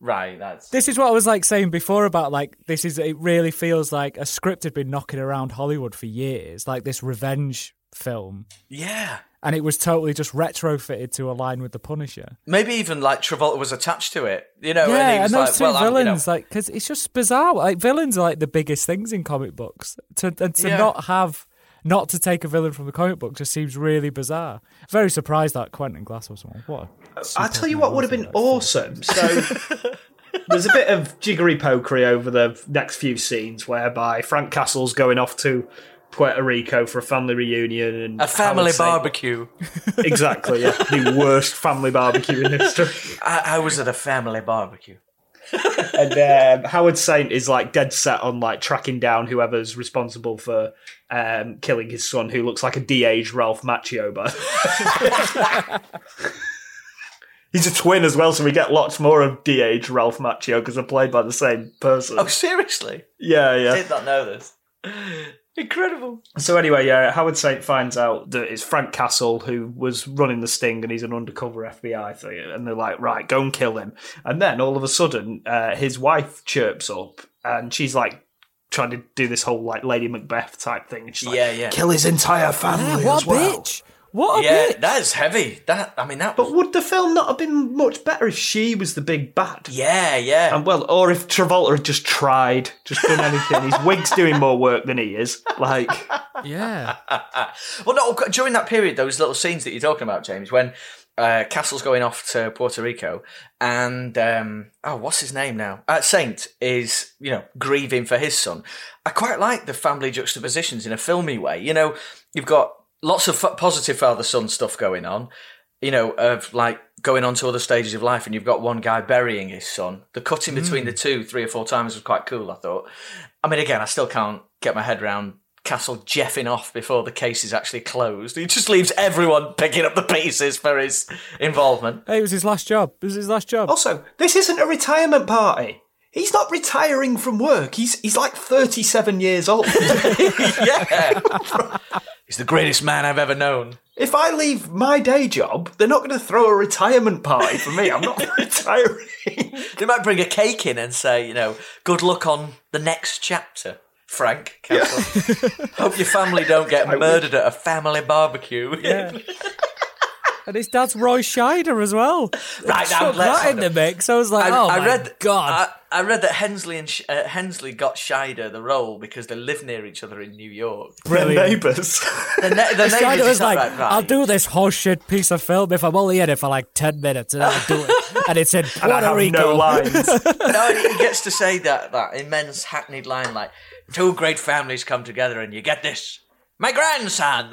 Right. That's This is what I was like saying before about like this is it really feels like a script had been knocking around Hollywood for years, like this revenge film, yeah. And it was totally just retrofitted to align with the Punisher. Maybe even like Travolta was attached to it. You know, and he yeah, was and those like, two well, I'm- you know, villains, like, because it's just bizarre. Like villains are like the biggest things in comic books. To and to Yeah. not have. Not to take a villain from the comic book just seems really bizarre. Very surprised that Quentin Glass was one. What? a I tell you what would have been awesome. So there's a bit of jiggery pokery over the next few scenes, whereby Frank Castle's going off to Puerto Rico for a family reunion and a family barbecue. Exactly, yeah, the worst family barbecue in history. I, I was at a family barbecue. and um, Howard Saint is like dead set on like tracking down whoever's responsible for um, killing his son, who looks like a de-aged Ralph Macchio. But he's a twin as well, so we get lots more of de-aged Ralph Macchio because they're played by the same person. Oh, seriously? Yeah, yeah. Did not know this. Incredible. So anyway, yeah, Howard Saint finds out that it's Frank Castle who was running the sting, and he's an undercover FBI thing. And they're like, "Right, go and kill him." And then all of a sudden, uh, his wife chirps up, and she's like trying to do this whole like Lady Macbeth type thing. And she's like, Yeah, yeah. kill his entire family what as well." bitch! What a Yeah, bitch! that is heavy. That I mean, that. But would the film not have been much better if she was the big bad? yeah, yeah. And well, or if Travolta had just tried, just done anything. His wig's doing more work than he is. Like, Yeah. well, no. During that period, those little scenes that you're talking about, James, when uh, Castle's going off to Puerto Rico, and um, oh, what's his name now? Uh, Saint is you know grieving for his son. I quite like the family juxtapositions in a filmy way. You know, you've got lots of f- positive father son stuff going on. You know, of like going on to other stages of life, and you've got one guy burying his son. The cutting between the hmm. two three or four times was quite cool. I thought. I mean, again, I still can't get my head around Castle jeffing off before the case is actually closed. He just leaves everyone picking up the pieces for his involvement. Hey, it was his last job. It was his last job. Also, this isn't a retirement party. He's not retiring from work. He's he's like 37 years old. yeah. He's the greatest man I've ever known. if I leave my day job, they're not going to throw a retirement party for me. I'm not retiring. They might bring a cake in and say, you know, good luck on the next chapter, Frank. Castle. Hope your family don't get murdered at a family barbecue. Yeah. And his dad's Roy Scheider as well. Right, now let's that in the mix. I was like, I, oh I my read, god. I, I read that Hensleigh and Sh- uh, Hensleigh got Scheider the role because they live near each other in New York. They're neighbours. The, ne- the Scheider neighbours was like, right, right. I'll do this horseshit piece of film if I'm only in it for like 10 minutes and I'll do it. And it's in and I Puerto have Rico. no lines. no, he gets to say that that immense hackneyed line like, two great families come together and you get this. My grandson.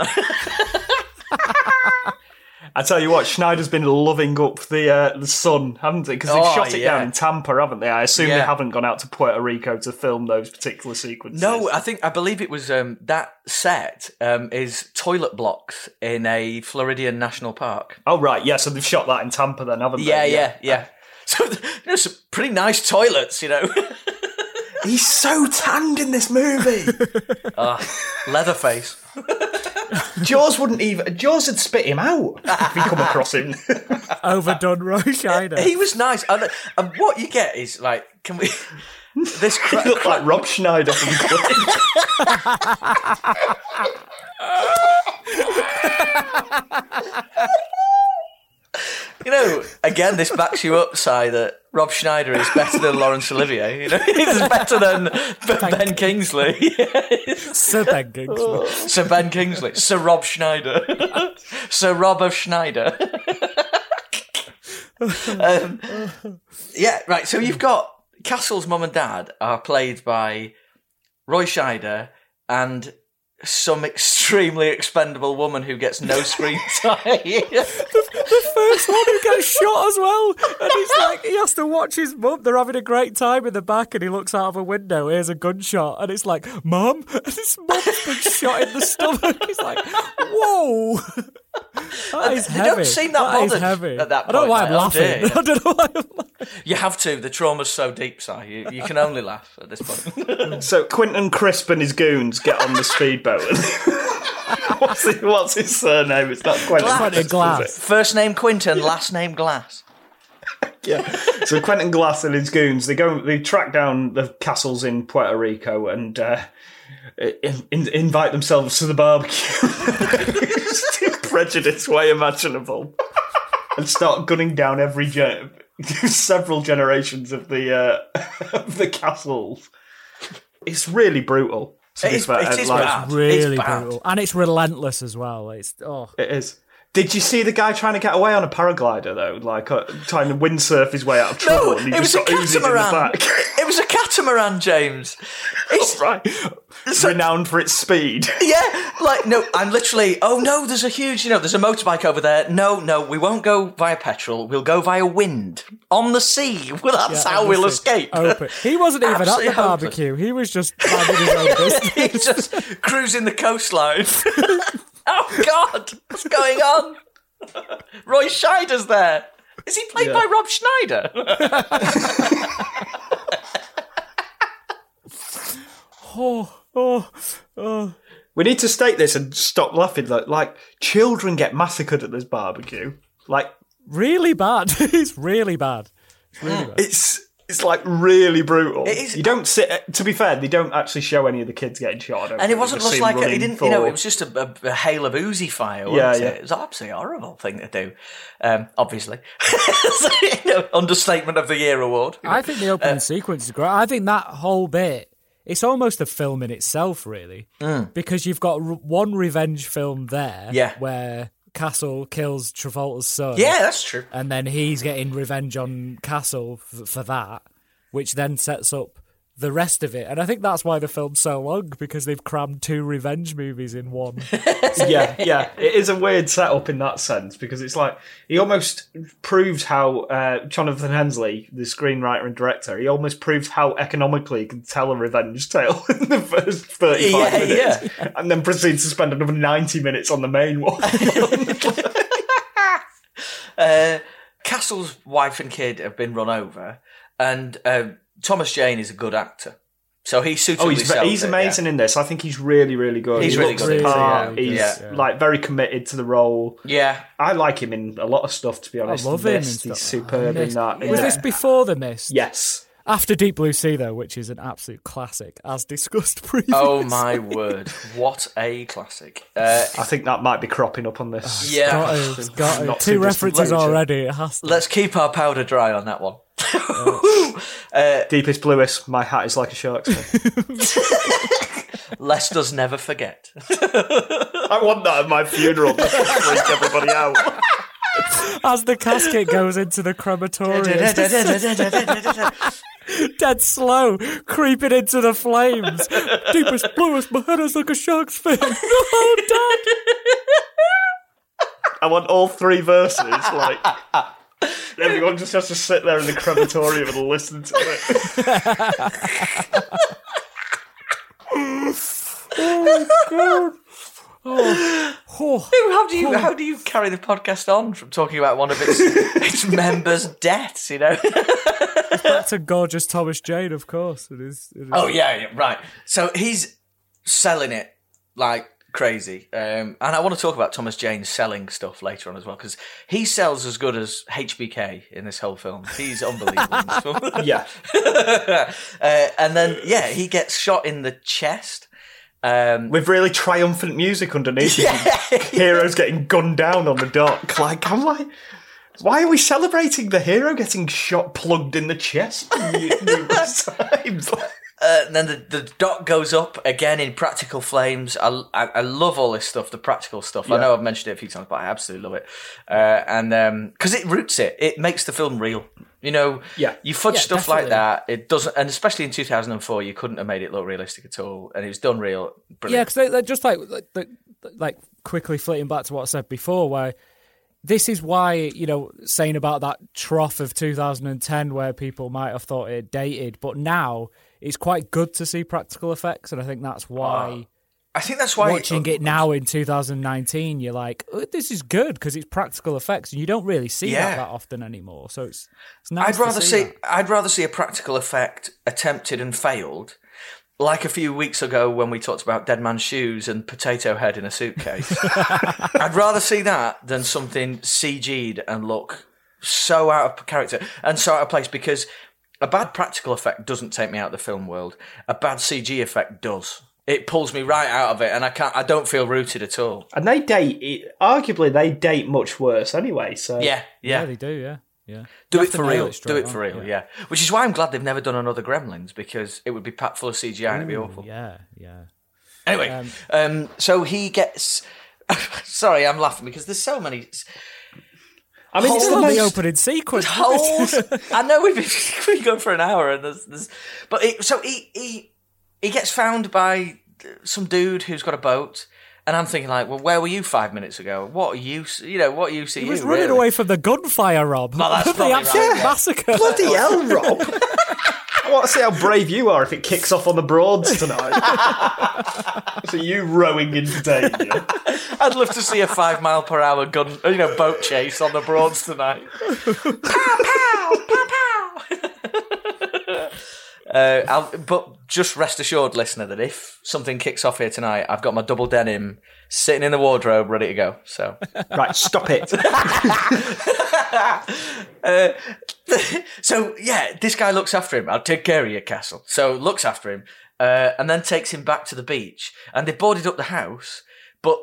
I tell you what, Schneider's been loving up the uh, the sun, haven't they? Because they've Oh, shot it yeah. down in Tampa, haven't they? I assume Yeah. they haven't gone out to Puerto Rico to film those particular sequences. no, I think I believe it was um, that set um, is toilet blocks in a Floridian national park. Oh right, yeah. So they've shot that in Tampa, then, haven't they? Yeah, they? yeah, yeah. So you know, some pretty nice toilets, you know. He's so tanned in this movie. Leatherface. Jaws wouldn't even. Jaws would spit him out if he come across him. Overdone Roy Scheider. He was nice, and, and what you get is like, can we? This cra- he looked like Rob Schneider from Click. You know, again, this backs you up, Si, that Rob Schneider is better than Laurence Olivier. You know, he's better than B- Ben Kingsley. Sir Ben Kingsley. Sir Ben Kingsley. Sir Rob Schneider. Sir Rob of Schneider. um, yeah, right. So you've got Castle's mum and dad are played by Roy Scheider and some extremely expendable woman who gets no screen time. the first one who gets shot as well. And he's like, he has to watch his mum. They're having a great time in the back, and he looks out of a window. Here's a gunshot, and it's like, Mum, and his mum's been shot in the stomach. He's like, Whoa. That is They heavy. don't seem that is bothered heavy. at that point. I don't know point, why I'm laughing. I don't know why I'm laughing. you have to. The trauma's so deep, Si. You, you can only laugh at this point. So Quentin Crisp and his goons get on the speedboat. what's, his, what's his surname? It's not Quentin. Glass. Quentin Crisp, is Glass. First name Quentin, last name Glass. Yeah. So Quentin Glass and his goons they go they track down the castles in Puerto Rico and uh, in, in, invite themselves to the barbecue. Most prejudiced way imaginable, and start gunning down every gen- several generations of the uh, of the castles. It's really brutal. to It be is- fair, it is like- bad. Really It's bad. brutal. And it's relentless as well. It's, oh. It is. Did you see the guy trying to get away on a paraglider though, like uh, trying to windsurf his way out of trouble? No, and he it was just a got Uzis in the catamaran. back. It was a catamaran, James. It's, right, renowned for its speed. yeah, like no, I'm literally. Oh no, there's a huge. You know, there's a motorbike over there. No, no, we won't go via petrol. We'll go via wind on the sea. Well, that's Yeah, how we'll escape. Open. He wasn't even at the barbecue. He was just his own. He's just cruising the coastline. oh God, what's going on? Roy Scheider's there. Is he played Yeah. by Rob Schneider? Oh, oh, oh. We need to state this and stop laughing. Like, like children get massacred at this barbecue. Like Really bad. it's really bad. It's really bad. it's it's like really brutal. It is- You don't sit. To be fair, they don't actually show any of the kids getting shot. I don't And it wasn't They just just like them a, he didn't, you know, it was just a, a, a hail of Uzi fire. Yeah, Wasn't yeah. It? it was an absolutely horrible thing to do. Um, obviously, So, you know, understatement of the year award. I think the Uh, opening sequence is great. I think that whole bit, it's almost a film in itself, really, because you've got r- one revenge film there, Mm. Yeah. where Castle kills Travolta's son, yeah, that's true. and then he's getting revenge on Castle f- for that, which then sets up the rest of it. And I think that's why the film's so long because they've crammed two revenge movies in one. yeah, yeah. It is a weird setup in that sense because it's like he almost proves how uh, Jonathan Hensleigh, the screenwriter and director, he almost proves how economically he can tell a revenge tale in the first thirty-five Yeah, minutes, and then proceeds to spend another ninety minutes on the main one. Uh, Castle's wife and kid have been run over, and um, Thomas Jane is a good actor. So he suitably oh, he's, sells he's it, amazing yeah. in this. I think he's really, really good. He's he really good the in part. yeah. He's Yeah. like very committed to the role. Yeah, I like him in a lot of stuff. To be honest, I honest, love him. Mist, he's superb in that. Was that. this before The Mist? Yes. After Deep Blue Sea, though, which is an absolute classic, as discussed previously. Oh my word! What a classic! Uh, I think that might be cropping up on this. yeah, Got to, it's got to. Not Two references distant already. It has to. let's keep our powder dry on that one. Deepest, bluest, my hat is like a shark's fin. Lest us never forget. I want that at my funeral just to freak everybody out. As the casket goes into the crematorium, dead slow, creeping into the flames. Deepest, bluest, my head is like a shark's fin. No, Dad. I want all three verses. Like everyone just has to sit there in the crematorium and listen to it. Oh, how do you oh, how do you carry the podcast on from talking about one of its its members' deaths? You know. that's a gorgeous Thomas Jane, of course. It is. It is. Oh yeah, yeah, right. So he's selling it like crazy, um, and I want to talk about Thomas Jane selling stuff later on as well because he sells as good as HBK in this whole film. He's unbelievable. film. Yeah. uh, and then yeah, he gets shot in the chest. Um, With really triumphant music underneath it. Heroes getting gunned down on the dock. Like, I'm like, why are we celebrating the hero getting shot plugged in the chest numerous times? Uh, and then the, the dot goes up again in practical flames. I, I, I love all this stuff, the practical stuff. I Yeah. know I've mentioned it a few times, but I absolutely love it. Uh, and because it roots it, it makes the film real. You know, Yeah. you fudge Yeah, stuff like that. It doesn't, and especially in 2004, you couldn't have made it look realistic at all, and it was done real. Yeah, Brilliant. because they, they're just like, like, the- like quickly flitting back to what I said before, where this is why you know saying about that trough of 2010 where people might have thought it dated, but now it's quite good to see practical effects, and I think that's ah, why. I think that's why Watching it uh, now in 2019, you're like, oh, "This is good" because it's practical effects, and you don't really see Yeah. that that often anymore. So it's, it's nice. I'd to rather see. see. I'd rather see a practical effect attempted and failed, like a few weeks ago when we talked about Dead Man's Shoes and Potato Head in a suitcase. I'd rather see that than something CG'd and look so out of character and so out of place because a bad practical effect doesn't take me out of the film world. A bad CG effect does. It pulls me right out of it, and I can't. I don't feel rooted at all. And they date, it, arguably, they date much worse anyway. So Yeah, Yeah, yeah. they do. Yeah, yeah. Do it have to for real. straight Do it for real. Yeah. Which is why I'm glad they've never done another Gremlins because it would be packed full of CGI and it'd be awful. Yeah, yeah. Anyway, um, so he gets. Sorry, I'm laughing because there's so many I mean, it's Still the the most, opening sequence. holes. I know we've been, we've been going for an hour, and there's, there's but it, so he he he gets found by some dude who's got a boat. And I'm thinking, like, well, where were you five minutes ago? What use, you you know, what use are He you? was running really? away from the gunfire, Rob. No, that's the absolute right, yeah. massacre. bloody hell, Rob. I want to see how brave you are if it kicks off on the Broads tonight. so you rowing into danger. I'd love to see a five mile per hour gun, you know, boat chase on the Broads tonight. pow, pow, pow, pow. Uh, I'll, but just rest assured, listener, that if something kicks off here tonight, I've got my double denim sitting in the wardrobe ready to go. So, Right, stop it. uh, so yeah, this guy looks after him. I'll take care of your castle. So looks after him, uh, and then takes him back to the beach. And they boarded up the house, but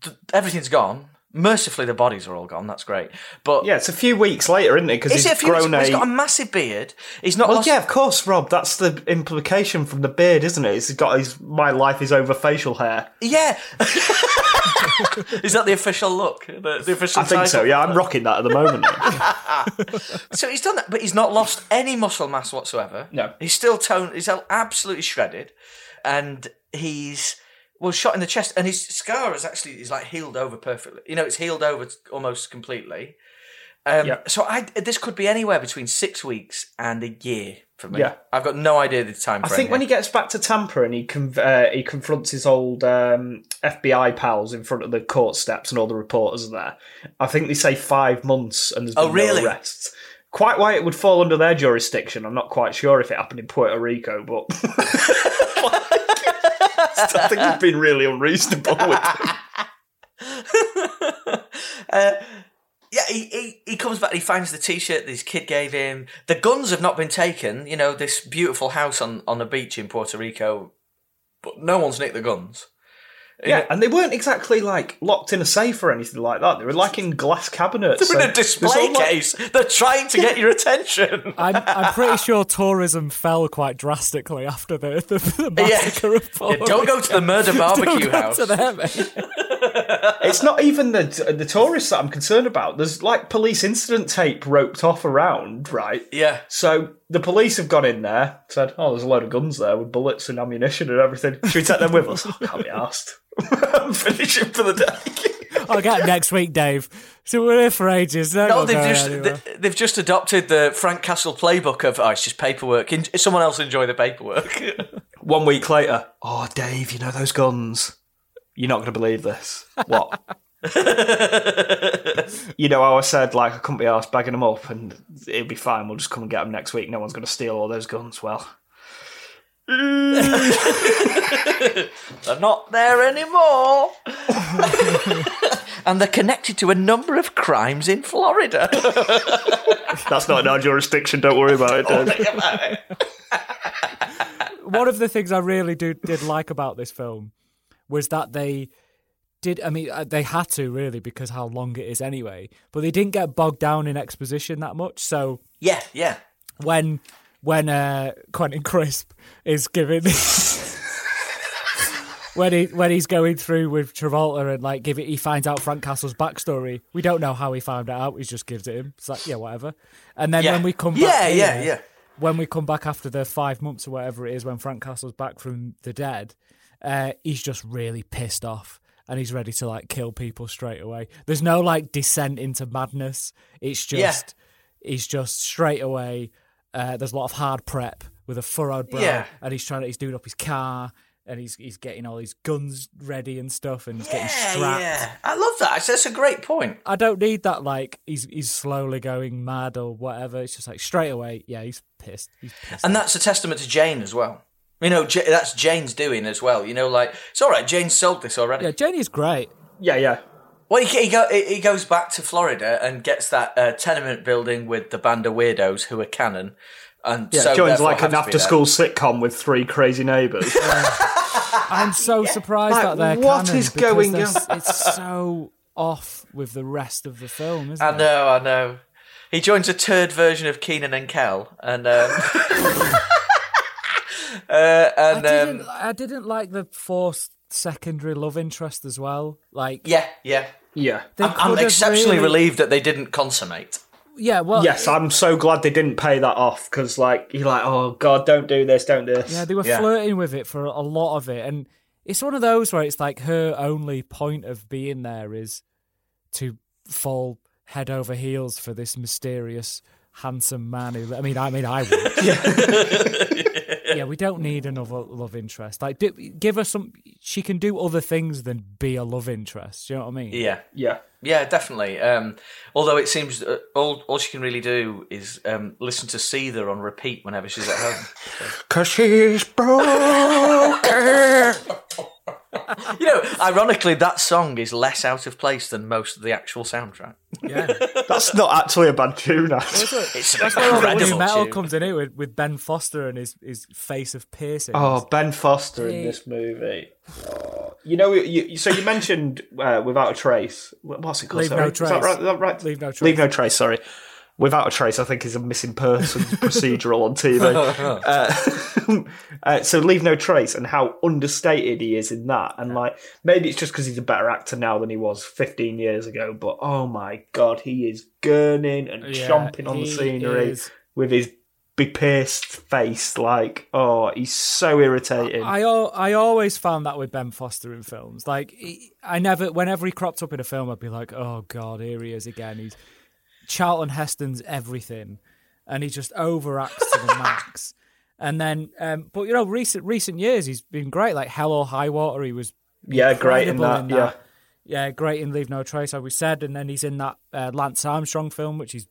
th- everything's gone. Mercifully, the bodies are all gone. That's great. But Yeah, it's a few weeks later, isn't it? Because he's it a few grown He's a. got a massive beard. He's not Well, lost. yeah, of course, Rob. That's the implication from the beard, isn't it? He's got his. My life is over facial hair. Yeah. is that the official look? The, the official I think so. Yeah, I'm rocking that at the moment. So he's done that, but he's not lost any muscle mass whatsoever. No. he's still toned. He's absolutely shredded, and he's well shot in the chest, and his scar is actually is like healed over perfectly. You know, it's healed over almost completely. Um, Yeah. So I this could be anywhere between six weeks and a year for me. Yeah. I've got no idea the time. Frame. I think when he gets back to Tampa and he uh, he confronts his old um, FBI pals in front of the court steps and all the reporters are there. I think they say five months and there's been Oh, really? no arrests. Quite why it would fall under their jurisdiction, I'm not quite sure if it happened in Puerto Rico, but I think he's been really unreasonable with them. uh, yeah, he, he, he comes back. He finds the T-shirt that his kid gave him. The guns have not been taken. You know this beautiful house on on the beach in Puerto Rico, but no one's nicked the guns. Yeah, and they weren't exactly like locked in a safe or anything like that. They were like in glass cabinets. They're in a display there's all, like- case. They're trying to get your attention. I'm, I'm pretty sure tourism fell quite drastically after the, the, the massacre of Puerto Yeah, don't go to the murder barbecue Don't go house. to there, eh? mate. It's not even the the tourists that I'm concerned about. There's like police incident tape roped off around, right? Yeah. So the police have gone in there, said, "Oh, there's a load of guns there with bullets and ammunition and everything. Should we take them with us?" Oh, can't be asked. I'm finishing for the day. I'll get it next week, Dave. So we're here for ages. They're no, they've just anywhere. they, they've just adopted the Frank Castle playbook of oh, it's just paperwork. En- Someone else enjoy the paperwork. One week later, oh, Dave, you know those guns? You're not going to believe this. What? you know how I said like I couldn't be asked bagging them up and it'll be fine. We'll just come and get them next week. No one's going to steal all those guns. Well, They're not there anymore. and they're connected to a number of crimes in Florida. that's not in our jurisdiction. Don't worry about it, Dave. One of the things I really do, did like about this film was that they did. I mean, uh, they had to really because how long it is anyway. But they didn't get bogged down in exposition that much. So yeah, yeah. when when uh, Quentin Crisp is giving. When he when he's going through with Travolta and like give it, he finds out Frank Castle's backstory. We don't know how he found it out. He just gives it him. It's like yeah, whatever. And then Yeah. when we come back, Yeah, here, yeah, yeah. When we come back after the five months or whatever it is, when Frank Castle's back from the dead, uh, he's just really pissed off and he's ready to like kill people straight away. There's no like descent into madness. It's Yeah. just he's just straight away. Uh, there's a lot of hard prep with a furrowed brow, Yeah. and he's trying to he's doing up his car. And he's he's getting all his guns ready and stuff, and he's getting strapped. yeah. I love that. That's- That's a great point. I don't need that. Like he's he's slowly going mad or whatever. It's just like straight away. Yeah, he's pissed. He's pissed. And that's a testament to Jane as well. You know, J- that's Jane's doing as well. You know, like it's all right. Jane sold this already. Yeah, Jane is great. Yeah, yeah. Well, he, he, go, he goes back to Florida and gets that uh, tenement building with the band of weirdos who are canon. And Yeah, so joins like an to be there. after-school sitcom with three crazy neighbours. I'm so surprised Like, that they're what canon is going on? It's so off with the rest of the film, isn't I it? I know, I know. He joins a turd version of Keenan and Kel, and um, uh, I didn't. um, I didn't like the forced secondary love interest as well. Like, yeah, yeah. yeah. I'm, I'm exceptionally really- relieved that they didn't consummate. Yeah, well, Yes, I'm so glad they didn't pay that off because, like, you're like, oh god, don't do this, don't do this. Yeah, they were Yeah. flirting with it for a lot of it, and it's one of those where it's like her only point of being there is to fall head over heels for this mysterious, handsome man. Who, I mean, I mean, I would. yeah, we don't need another love interest. Like, do, give her some. She can do other things than be a love interest. Do you know what I mean? Yeah, yeah. yeah, definitely. Um, although it seems uh, all all she can really do is um, listen to Seether on repeat whenever she's at home. Cause she's broken. you know, ironically, that song is less out of place than most of the actual soundtrack. Yeah. That's not actually a bad tune. Actually. It's an That's where all new metal tune. comes in it with, with Ben Foster and his, his face of piercings. Oh, Ben Foster in this movie. Oh. You know, you, so you mentioned uh, Without a Trace. What's it called? Leave sorry? No Is that Trace. right? Is that right? Leave No Trace. Leave No Trace, sorry. Without a Trace, I think, is a missing persons procedural on TV. uh, uh, so Leave No Trace and how understated he is in that. And like, maybe it's just because he's a better actor now than he was 15 years ago, but oh my God, he is gurning and Yeah, chomping on the scenery is. with his big pierced face. Like, oh, he's so irritating. I al- I always found that with Ben Foster in films. Like he, I never, whenever he cropped up in a film, I'd be like, "Oh God, here he is again." He's Charlton Heston's everything, and he just overacts to the max. And then, um, but you know, recent recent years, he's been great. Like Hell or High Water, he was Yeah, great in incredible that, yeah, great in Leave No Trace, like we said. And then he's in that uh, Lance Armstrong film, which he's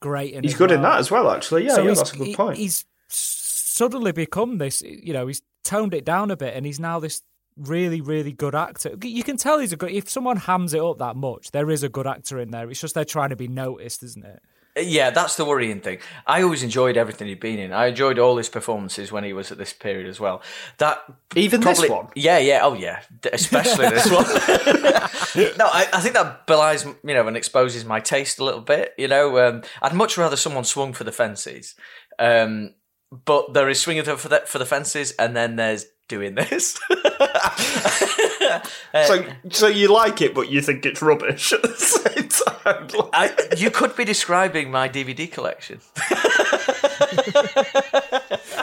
great in. He's as good in that as well, actually. Yeah, So yeah he's- that's a good he- point. He's suddenly become this, you know, he's toned it down a bit and he's now this really, really good actor. You can tell he's a good, if someone hams it up that much, there is a good actor in there. It's just they're trying to be noticed, isn't it? Yeah, that's the worrying thing. I always enjoyed everything he'd been in. I enjoyed all his performances when he was at this period as well. That Even this probably, one? yeah, yeah, oh yeah, especially this one. no, I, I think that belies, you know, and exposes my taste a little bit. You know, um, I'd much rather someone swung for the fences, um, but there is swinging for the for the fences, and then there's doing this. Uh, so, so you like it, but you think it's rubbish at the same time. I, you could be describing my DVD collection.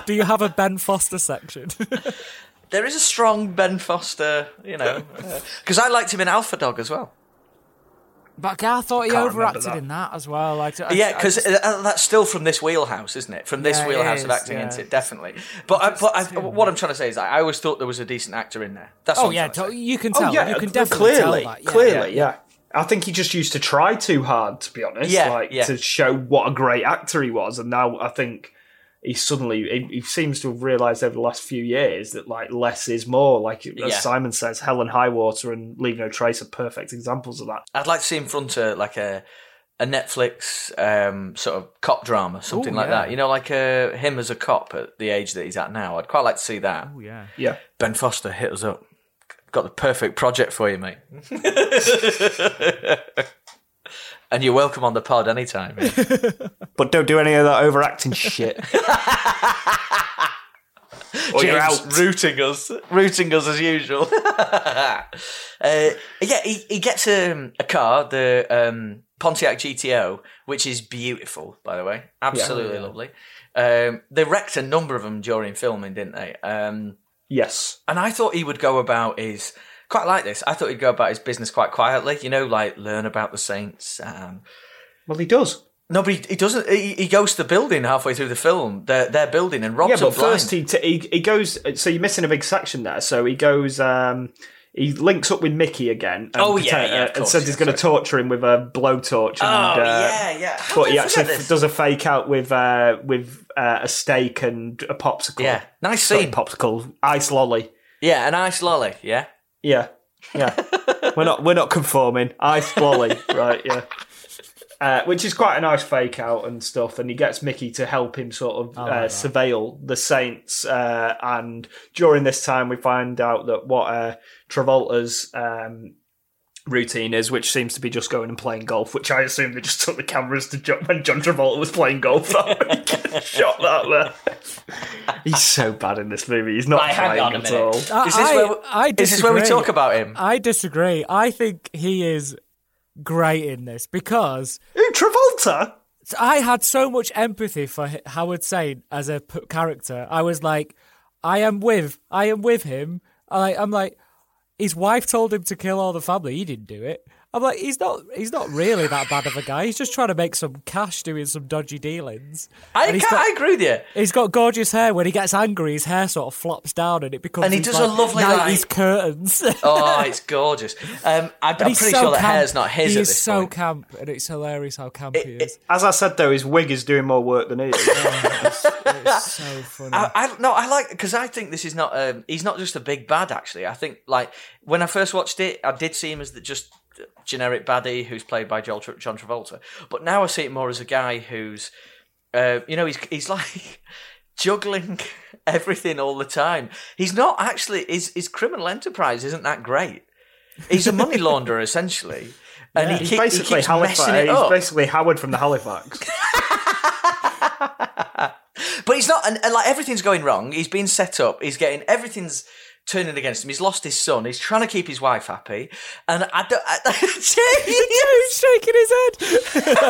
Do you have a Ben Foster section? There is a strong Ben Foster, you know, uh, because I liked him in Alpha Dog as well. But I thought he Can't overacted that. in that as well. Like, I- Yeah, because just- that's still from this wheelhouse, isn't it? From this Yeah, it wheelhouse of acting, yeah. isn't it? Definitely. But, I, but I, what I'm trying to say is, I always thought there was a decent actor in there. That's oh what I'm yeah, to to- you can Oh tell. yeah, you can uh, definitely clearly, tell that. Yeah. clearly, yeah. I think he just used to try too hard, to be honest, Yeah, like yeah. to show what a great actor he was, and now I think he suddenly he, he seems to have realised over the last few years that like less is more. Like as Yeah. Simon says, Hell or High Water and Leave No Trace are perfect examples of that. I'd like to see him front a like a a Netflix um, sort of cop drama, something Ooh, like yeah. that. You know, like uh, him as a cop at the age that he's at now. I'd quite like to see that. Oh yeah. Yeah, Ben Foster, hit us up. Got the perfect project for you, mate. And you're welcome on the pod anytime. yeah. But don't do any of that overacting shit. or you're out. rooting us, rooting us as usual. uh, yeah, he, he gets um, a car, the um, Pontiac GTO, which is beautiful, by the way, absolutely lovely. Um, they wrecked a number of them during filming, didn't they? Um, Yes. and I thought he would go about his quite like this. I thought he'd go about his business quite quietly, you know, like learn about the saints. Um, Well, he does. no, but he, he doesn't. He, he goes to the building halfway through the film. Their their building and robs Yeah, but first he, t- he he goes. So you're missing a big section there. So he goes. Um, he links up with Mickey again. And Oh, yeah, yeah, and course, says he's yeah, going to torture him with a blowtorch. Oh And, uh, yeah, yeah. How But he actually this? does a fake out with uh, with uh, a steak and a popsicle. Yeah, nice Sorry, scene. popsicle, ice lolly. Yeah, an ice lolly. Yeah. Yeah, yeah. we're not we're not conforming. Ice lolly, right? Yeah. Uh, which is quite a nice fake out and stuff, and he gets Mickey to help him sort of uh, surveil the Saints. Uh, and during this time, we find out that what uh, Travolta's um, routine is, which seems to be just going and playing golf. Which I assume they just took the cameras to John, when John Travolta was playing golf. That. Shot that there. He's so bad in this movie. He's not Right, hang trying on a at minute. all. Is this I- where we, I is this where we talk about him? I disagree. I think he is great in this because Who Travolta? I had so much empathy for Howard Saint as a p- character. I was like, I am with, I am with him. I, I'm like, his wife told him to kill all the family. He didn't do it. I'm like, he's not, he's not really that bad of a guy. He's just trying to make some cash doing some dodgy dealings. I, And he's got- I agree with you. He's got gorgeous hair. When he gets angry, his hair sort of flops down and it becomes. And he these, does a lovely, 90s like- curtains. Oh, it's gorgeous. Um, I, I'm pretty so sure the camp. hair's not his He at is this so point. camp, and it's hilarious how camp he is. As I said, though, his wig is doing more work than he is. it's so funny. I, I no, I like because I think this is not. Um, he's not just a big bad. Actually, I think like when I first watched it, I did see him as the just generic baddie who's played by John Travolta. But now I see it more as a guy who's, uh, you know, he's he's like juggling everything all the time. He's not actually his his criminal enterprise isn't that great. He's a money launderer essentially, and he, He's keep, basically he Halifax. He's basically Howard from the Halifax. But he's not, and, and like everything's going wrong. He's been set up. He's getting everything's turning against him. He's lost his son. He's trying to keep his wife happy, and I don't. I, He's shaking his head.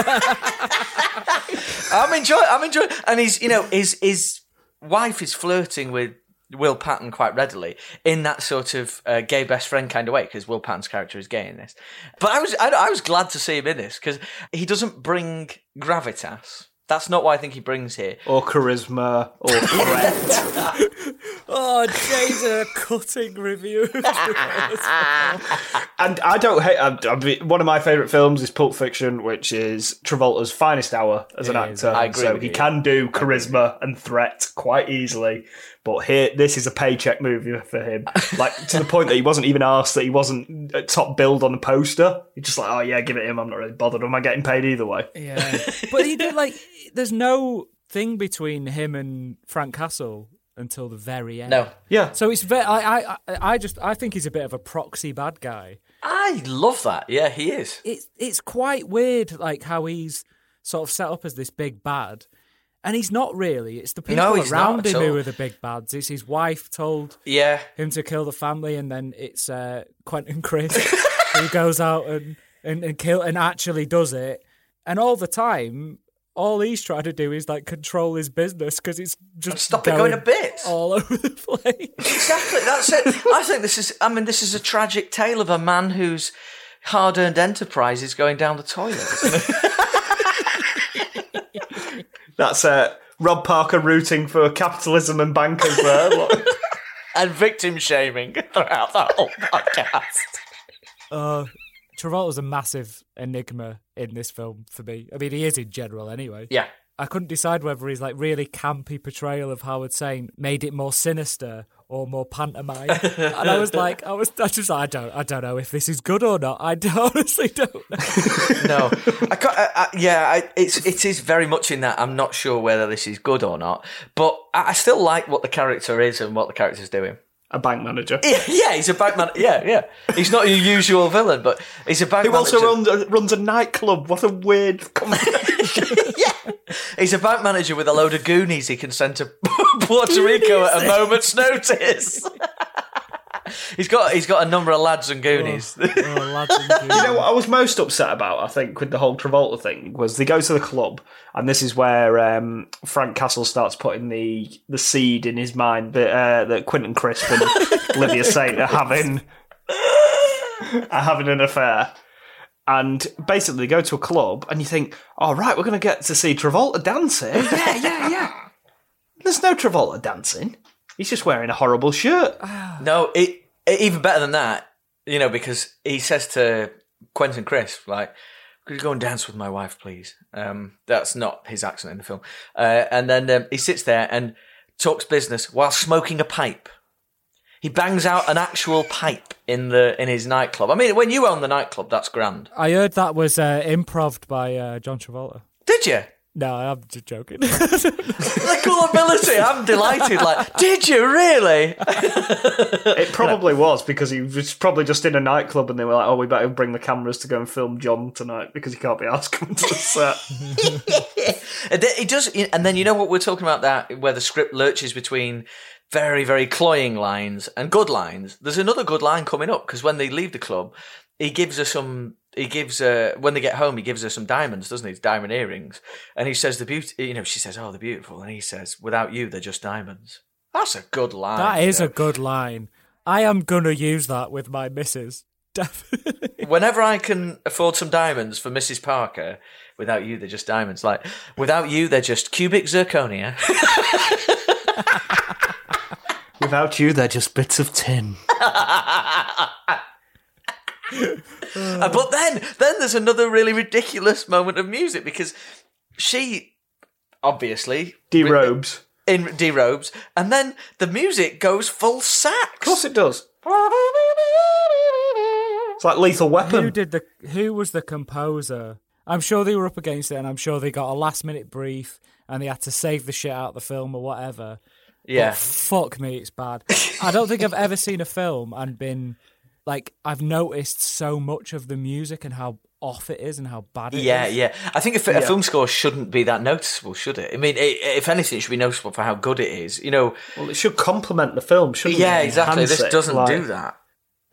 I'm enjoying. I'm enjoying, and he's you know his his wife is flirting with. Will Patton quite readily in that sort of uh, gay best friend kind of way because Will Patton's character is gay in this. But I was I, I was glad to see him in this because he doesn't bring gravitas. That's not what I think he brings here. or charisma, or threat. Oh, Jay's a cutting review. and I don't hate. I, I mean, one of my favourite films is Pulp Fiction, which is Travolta's finest hour as an It is. actor. I agree so with he you. can do charisma and threat quite easily. But here, this is a paycheck movie for him. Like to the point that he wasn't even asked that he wasn't at top billed on the poster. He's just like, oh yeah, give it him. I'm not really bothered. Am I getting paid either way? yeah, but he did like. There's no thing between him and Frank Castle until the very end. No, Yeah. So it's very. I, I, I- I just. I think he's a bit of a proxy bad guy. I love that. Yeah, he is. It's it's quite weird, like how he's sort of set up as this big bad, and he's not really. It's the people No, around him who are the big bads. It's his wife told Yeah, him to kill the family, and then it's uh, Quentin Crisp who goes out and, and, and kill and actually does it. And all the time, all he's trying to do is like control his business because it's just stop it going a bit all over the place. Exactly. That's it. I think this is. I mean, this is a tragic tale of a man whose hard-earned enterprise is going down the toilet. That's uh, Rob Parker rooting for capitalism and bankers there. Look. and victim shaming throughout the whole podcast. Uh, Travolta's a massive enigma in this film for me. I mean, he is in general anyway. Yeah. I couldn't decide whether his like really campy portrayal of Howard Saint made it more sinister or more pantomime. and I was like, I was, I just, I don't, I don't know if this is good or not. I honestly don't know. No, I can't, I, I, yeah, I, it's it is very much in that. I'm not sure whether this is good or not, but I, I still like what the character is and what the character's doing. a bank manager. Yeah, he's a bank man. Yeah, yeah. He's not your usual villain, but he's a bank Who manager. also runs a, runs a nightclub. What a weird combination. He's a bank manager with a load of goonies he can send to Puerto Rico at a moment's notice. he's got he's got a number of lads and goonies. Oh, lads and you know what I was most upset about, I think, with the whole Travolta thing was they go to the club, and this is where um, Frank Castle starts putting the the seed in his mind that uh, that Quentin Crisp and Olivia Saint are having are having an affair. And basically, they go to a club, and you think, "All right, we're going to get to see Travolta dancing." Yeah, yeah, yeah. There's no Travolta dancing. He's just wearing a horrible shirt. no, it, it- even better than that. You know, because he says to Quentin Crisp, like, "Could you go and dance with my wife, please?" Um, that's not his accent in the film. Uh, and then um, he sits there and talks business while smoking a pipe. He bangs out an actual pipe in the in his nightclub. I mean, when you own the nightclub, that's grand. I heard that was uh, improved by uh, John Travolta. Did you? No, I'm just joking. the gullibility. I'm delighted. Like, did you really? It probably was because he was probably just in a nightclub and they were like, "Oh, we better bring the cameras to go and film John tonight because he can't be asked coming to the set." It does, and then you know what we're talking about that where the script lurches between very, very cloying lines and good lines. There's another good line coming up because when they leave the club, he gives her some. He gives her when they get home. He gives her some diamonds, doesn't he? Diamond earrings, and he says the beauty. You know, she says, "Oh, they're beautiful," and he says, "Without you, they're just diamonds." That's a good line. that is you a good line. I am gonna use that with my missus. Definitely. Whenever I can afford some diamonds for Mrs. Parker, without you, they're just diamonds. Like, without you, they're just cubic zirconia. Without you, they're just bits of tin. Uh, but then, then there's another really ridiculous moment of music because she, obviously, Derobes. in derobes, and then the music goes full sax. Of course, it does. It's like Lethal Weapon. who did the? Who was the composer? I'm sure they were up against it, and I'm sure they got a last minute brief, and they had to save the shit out of the film or whatever. Yeah. But fuck me, it's bad. I don't think I've ever seen a film and been like I've noticed so much of the music and how off it is and how bad it is. Yeah, yeah. I think if a film score shouldn't be that noticeable, should it? I mean, i if anything, it should be noticeable for how good it is. You know, Well, it should complement the film, shouldn't yeah, it? Yeah, exactly. This it, doesn't like- do that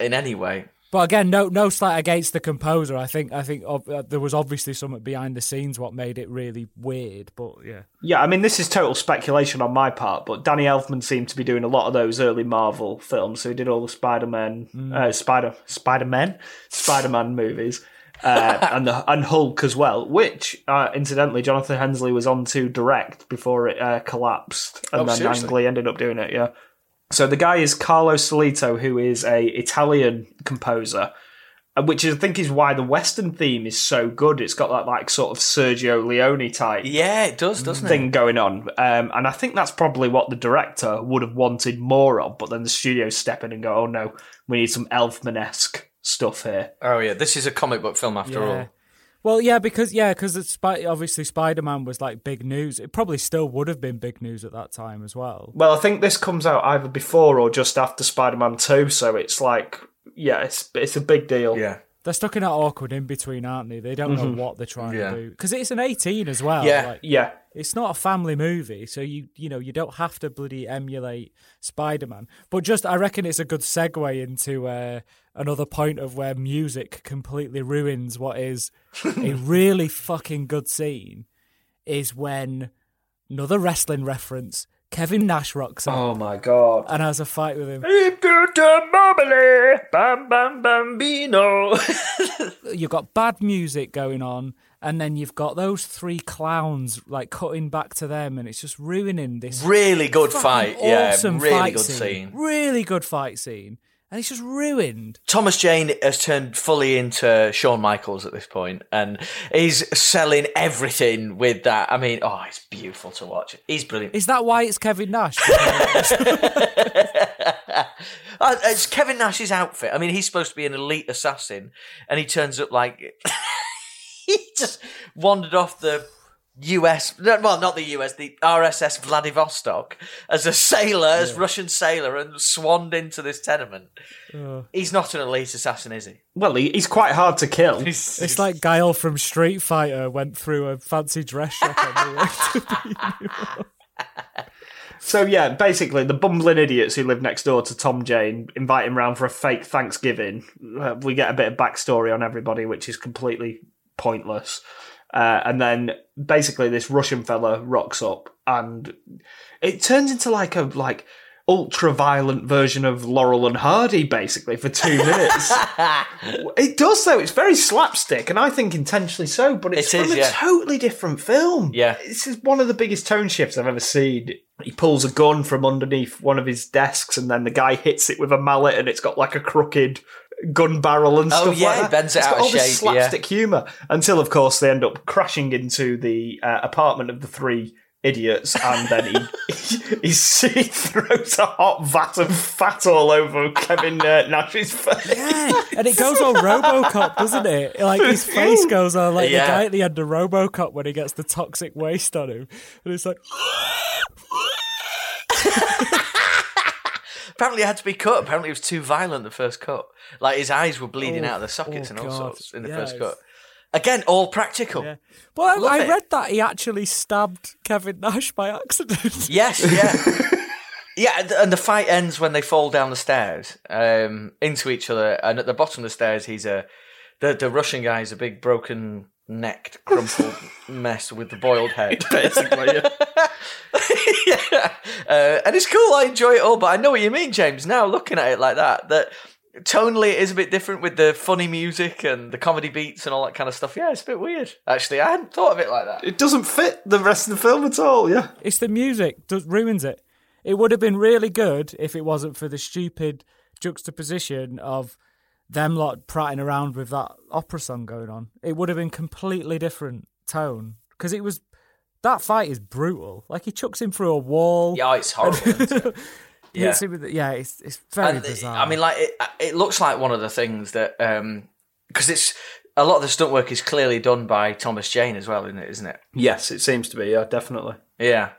in any way. But again, no, no slight against the composer. I think, I think ob- uh, there was obviously something behind the scenes what made it really weird. But yeah, Yeah, I mean, this is total speculation on my part, but Danny Elfman seemed to be doing a lot of those early Marvel films. So he did all the Spider-Man, Mm. uh, Spider, Spider-Man, Spider-Man movies, uh, and the and Hulk as well. Which, uh, incidentally, Jonathan Hensleigh was on to direct before it uh, collapsed, and Oh, then seriously? Ang Lee ended up doing it. Yeah. So the guy is Carlo Siliotto, who is a Italian composer, uh, which I think is why the Western theme is so good. It's got that like sort of Sergio Leone type Yeah, it does, doesn't thing it? going on. Um, and I think that's probably what the director would have wanted more of, but then the studio step in and go, oh no, we need some Elfman esque stuff here. Oh yeah, this is a comic book film after yeah. all. Well, yeah, because yeah, because it's Spi- obviously Spider Man was like big news. It probably still would have been big news at that time as well. Well, I think this comes out either before or just after Spider Man 2, so it's like, yeah, it's, it's a big deal. Yeah. They're stuck in that awkward in between, aren't they? They don't know what they're trying Yeah. to do because it's an eighteen as well. Yeah. like, Yeah. it's not a family movie, so you you know you don't have to bloody emulate Spider Man. But just I reckon it's a good segue into uh, another point of where music completely ruins what is a really fucking good scene. Is when another wrestling reference. Kevin Nash rocks up Oh my god. and has a fight with him. Bam bam bambino. You've got bad music going on, and then you've got those three clowns like cutting back to them, and it's just ruining this really good fight. fucking Yeah, awesome really fight good scene. scene. Really good fight scene. And he's just ruined. Thomas Jane has turned fully into Shawn Michaels at this point, and he's selling everything with that. I mean, oh, it's beautiful to watch. He's brilliant. Is that why it's Kevin Nash? Uh, it's Kevin Nash's outfit. I mean, he's supposed to be an elite assassin, and he turns up like he just wandered off the US, well, not the US, the RSS Vladivostok as a sailor, as Russian sailor, and swanned into this tenement. He's not an elite assassin, is he? Well, he, he's quite hard to kill. It's like Guile from Street Fighter went through a fancy dress shop on the way So yeah, basically the bumbling idiots who live next door to Tom Jane invite him round for a fake Thanksgiving. Uh, we get a bit of backstory on everybody, which is completely pointless. Uh, and then basically this Russian fella rocks up, and it turns into like a like ultra violent version of Laurel and Hardy, basically for two minutes. it does though; it's very slapstick, and I think intentionally so. But it's It is, from a yeah. totally different film. Yeah. this is one of the biggest tone shifts I've ever seen. He pulls a gun from underneath one of his desks, and then the guy hits it with a mallet, and it's got like a crooked gun barrel and Oh, stuff yeah, like it that. bends it It's out got of all this shape, slapstick humour until, of course, they end up crashing into the uh, apartment of the three idiots, and then he he, he throws a hot vat of fat all over Kevin uh, Nash's face. Yeah, and it goes on RoboCop, doesn't it? Like his face goes on like Yeah. the guy at the end of RoboCop when he gets the toxic waste on him, and it's like, Apparently, it had to be cut. Apparently, it was too violent the first cut. Like his eyes were bleeding Oh, out of the sockets oh, and all God. sorts in the Yeah, first it's- cut. Again, all practical. yeah. Well, Love I, I it. read that he actually stabbed Kevin Nash by accident. Yes, yeah. Yeah, and- and the fight ends when they fall down the stairs um, into each other, and at the bottom of the stairs, he's a the the Russian is a big broken necked, crumpled mess with the boiled head, Basically, yeah. yeah, uh, and it's cool. I enjoy it all, but I know what you mean, James. Now looking at it like that, that tonally it is a bit different with the funny music and the comedy beats and all that kind of stuff. Yeah, it's a bit weird. Actually, I hadn't thought of it like that. It doesn't fit the rest of the film at all. Yeah, It's the music that ruins it. It would have been really good if it wasn't for the stupid juxtaposition of them lot prattling around with that opera song going on. It would have been completely different tone because it was that fight is brutal. Like he chucks him through a wall. Yeah, it's horrible. isn't it? Yeah. Hits him with the- yeah, it's it's very And, bizarre. I mean, like it, it looks like one of the things that because it's a lot of the stunt work is clearly done by Thomas Jane as well, isn't it? Isn't it? yes, it seems to be. Yeah, definitely. Yeah.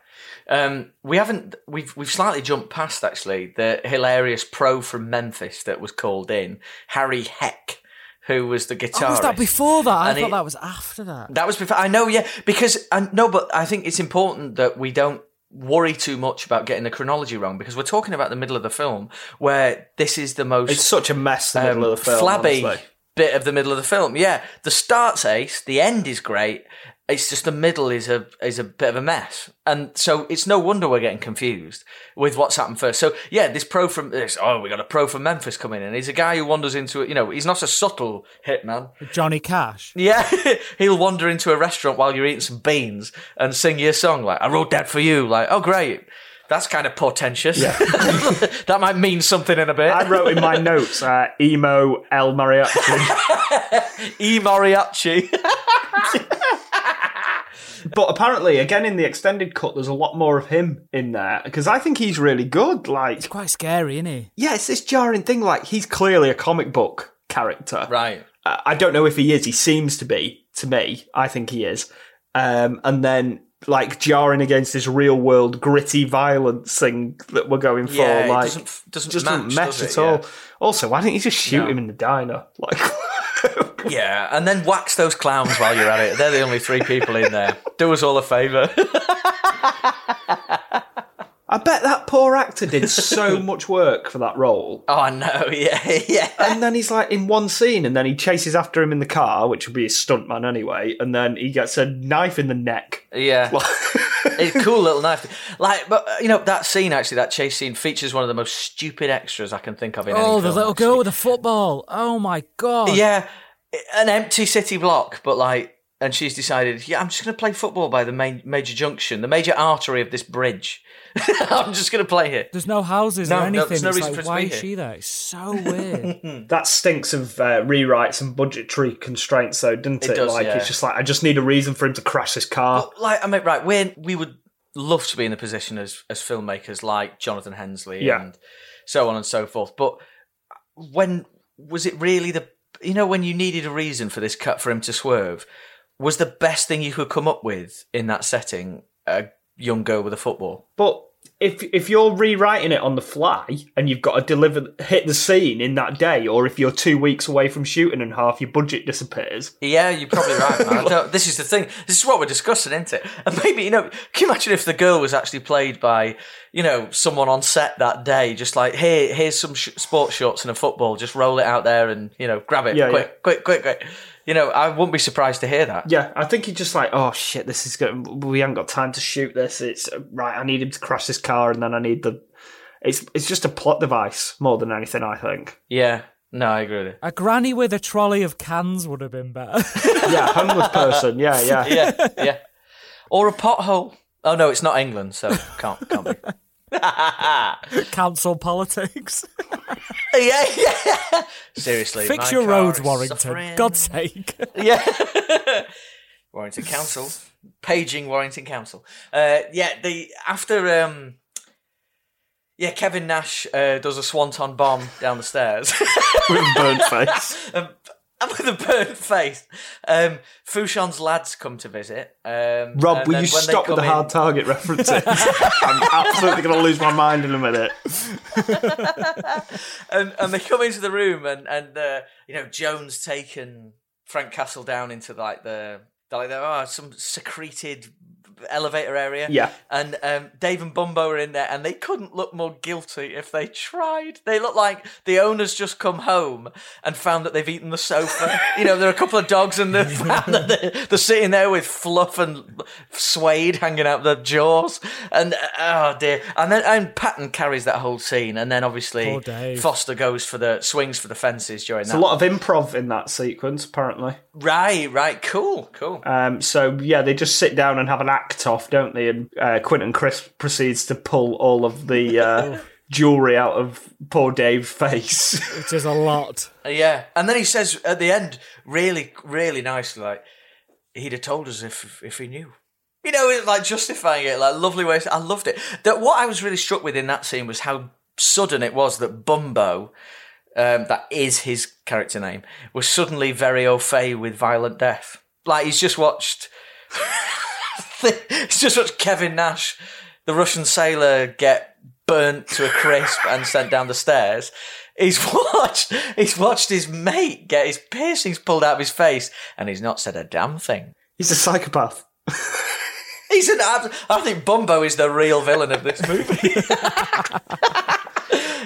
Um, we haven't. We've we've slightly jumped past actually the hilarious pro from Memphis that was called in Harry Heck, who was the guitarist. oh, was that before that? I And thought he- that was after that. That was before. I know, yeah, because I no, but I think it's important that we don't worry too much about getting the chronology wrong because we're talking about the middle of the film where this is the most It's such a mess. The middle um, of the film, flabby honestly. Bit of the middle of the film. Yeah, the start's ace, the end is great. It's just the middle is a is a bit of a mess, and so it's no wonder we're getting confused with what's happened first. So yeah, this pro from this oh we got a pro from Memphis coming in. He's a guy who wanders into it. You know, he's not a subtle hitman. Johnny Cash. Yeah, he'll wander into a restaurant while you're eating some beans and sing you a song like "I wrote that for you." Like, oh great, that's kind of portentous. that might mean something in a bit. I wrote in my notes, uh, emo El Mariachi. E mariachi. but apparently, again, in the extended cut, there's a lot more of him in there because I think he's really good. Like, Quite scary, isn't he? yeah, it's this jarring thing. Like, he's clearly a comic book character. right. Uh, I don't know if he is. He seems to be to me. I think he is. Um, and then like jarring against this real world gritty violence thing that we're going for. Yeah, like doesn't- doesn't just match, doesn't mesh does at it? all. Yeah. Also, why don't you just shoot No. him in the diner? Like, Yeah, and then wax those clowns while you're at it. They're the only three people in there. Do us all a favour. I bet that poor actor did so much work for that role. oh no, yeah, yeah. And then he's like in one scene, and then he chases after him in the car, which would be his stuntman anyway. And then he gets a knife in the neck. Yeah. it's a cool little knife. Like, but uh, you know that scene actually, that chase scene features one of the most stupid extras I can think of in any Oh, the film, little actually. girl with the football. Oh my god. Yeah, an empty city block, but like, and she's decided, yeah, I'm just going to play football by the main major junction, the major artery of this bridge. I'm just going to play here. There's no houses No, or no, anything. there's no it's reason like, for it to why be is here. she there? It's so weird. That stinks of uh, rewrites and budgetary constraints, though, doesn't it? It does, like yeah. it's just like I just need a reason for him to crash this car. Like, I mean, right, we we would love to be in the position as as filmmakers like Jonathan Hensleigh Yeah. and so on and so forth. But when was it really the you know when you needed a reason for this cut for him to swerve? was the best thing you could come up with in that setting a young girl with a football. But if if you're rewriting it on the fly and you've got to deliver hit the scene in that day, or if you're two weeks away from shooting and half your budget disappears, Yeah, you're probably right. Man. This is the thing. This is what we're discussing, isn't it? And maybe you know, can you imagine if the girl was actually played by you know someone on set that day? Just like here, here's some sh- sports shorts and a football. Just roll it out there and you know grab it Yeah, quick, yeah. quick, quick, quick. You know, I wouldn't be surprised to hear that. yeah, I think he's just like, oh shit, this is good. We haven't got time to shoot this. It's right. I need him to crash this car, and then I need the. It's it's just a plot device more than anything. I think. Yeah, no, I agree with you. A granny with a trolley of cans would have been better. Yeah, homeless person. Yeah, yeah. Yeah, yeah. Or a pothole. Oh no, it's not England, so can't can't be. Council politics. yeah, yeah. Seriously, Fix my your car roads, Warrington. suffering. God's sake. Yeah. Warrington Council. Paging Warrington Council. Uh, yeah, the after um yeah, Kevin Nash uh, does a swanton bomb down the stairs. With burnt face. um, and with a burnt face. Um, Fouchon's lads come to visit. Um, Rob, will you stop with the come hard target references? I'm absolutely going to lose my mind in a minute. and and they come into the room and and uh, you know Jones taken Frank Castle down into like the like the, oh, some secreted elevator area. Yeah. And um, Dave and Bumpo are in there, and they couldn't look more guilty if they tried. They look like the owners just come home and found that they've eaten the sofa. you know, there are a couple of dogs, and that they're, they're sitting there with fluff and suede hanging out their jaws. And oh dear. And then and Patton carries that whole scene, and then obviously Foster goes for the swings for the fences during There's that. a lot of improv in that sequence, apparently. right, right, cool, cool. Um, so yeah, they just sit down and have an act off, don't they? And uh, Quentin Crisp proceeds to pull all of the uh, jewelry out of poor Dave's face. Which is a lot. Yeah, and then he says at the end, really, really nicely, like he'd have told us if if he knew. You know, it's like justifying it, like lovely ways. I loved it. That what I was really struck with in that scene was how sudden it was that Bumpo, um, that is his character name, was suddenly very au fait with violent death. Like he's just watched, he's just watched Kevin Nash, the Russian sailor, get burnt to a crisp and sent down the stairs. He's watched he's watched his mate get his piercings pulled out of his face, and he's not said a damn thing. He's a psychopath. He's an I think Bumpo is the real villain of this movie.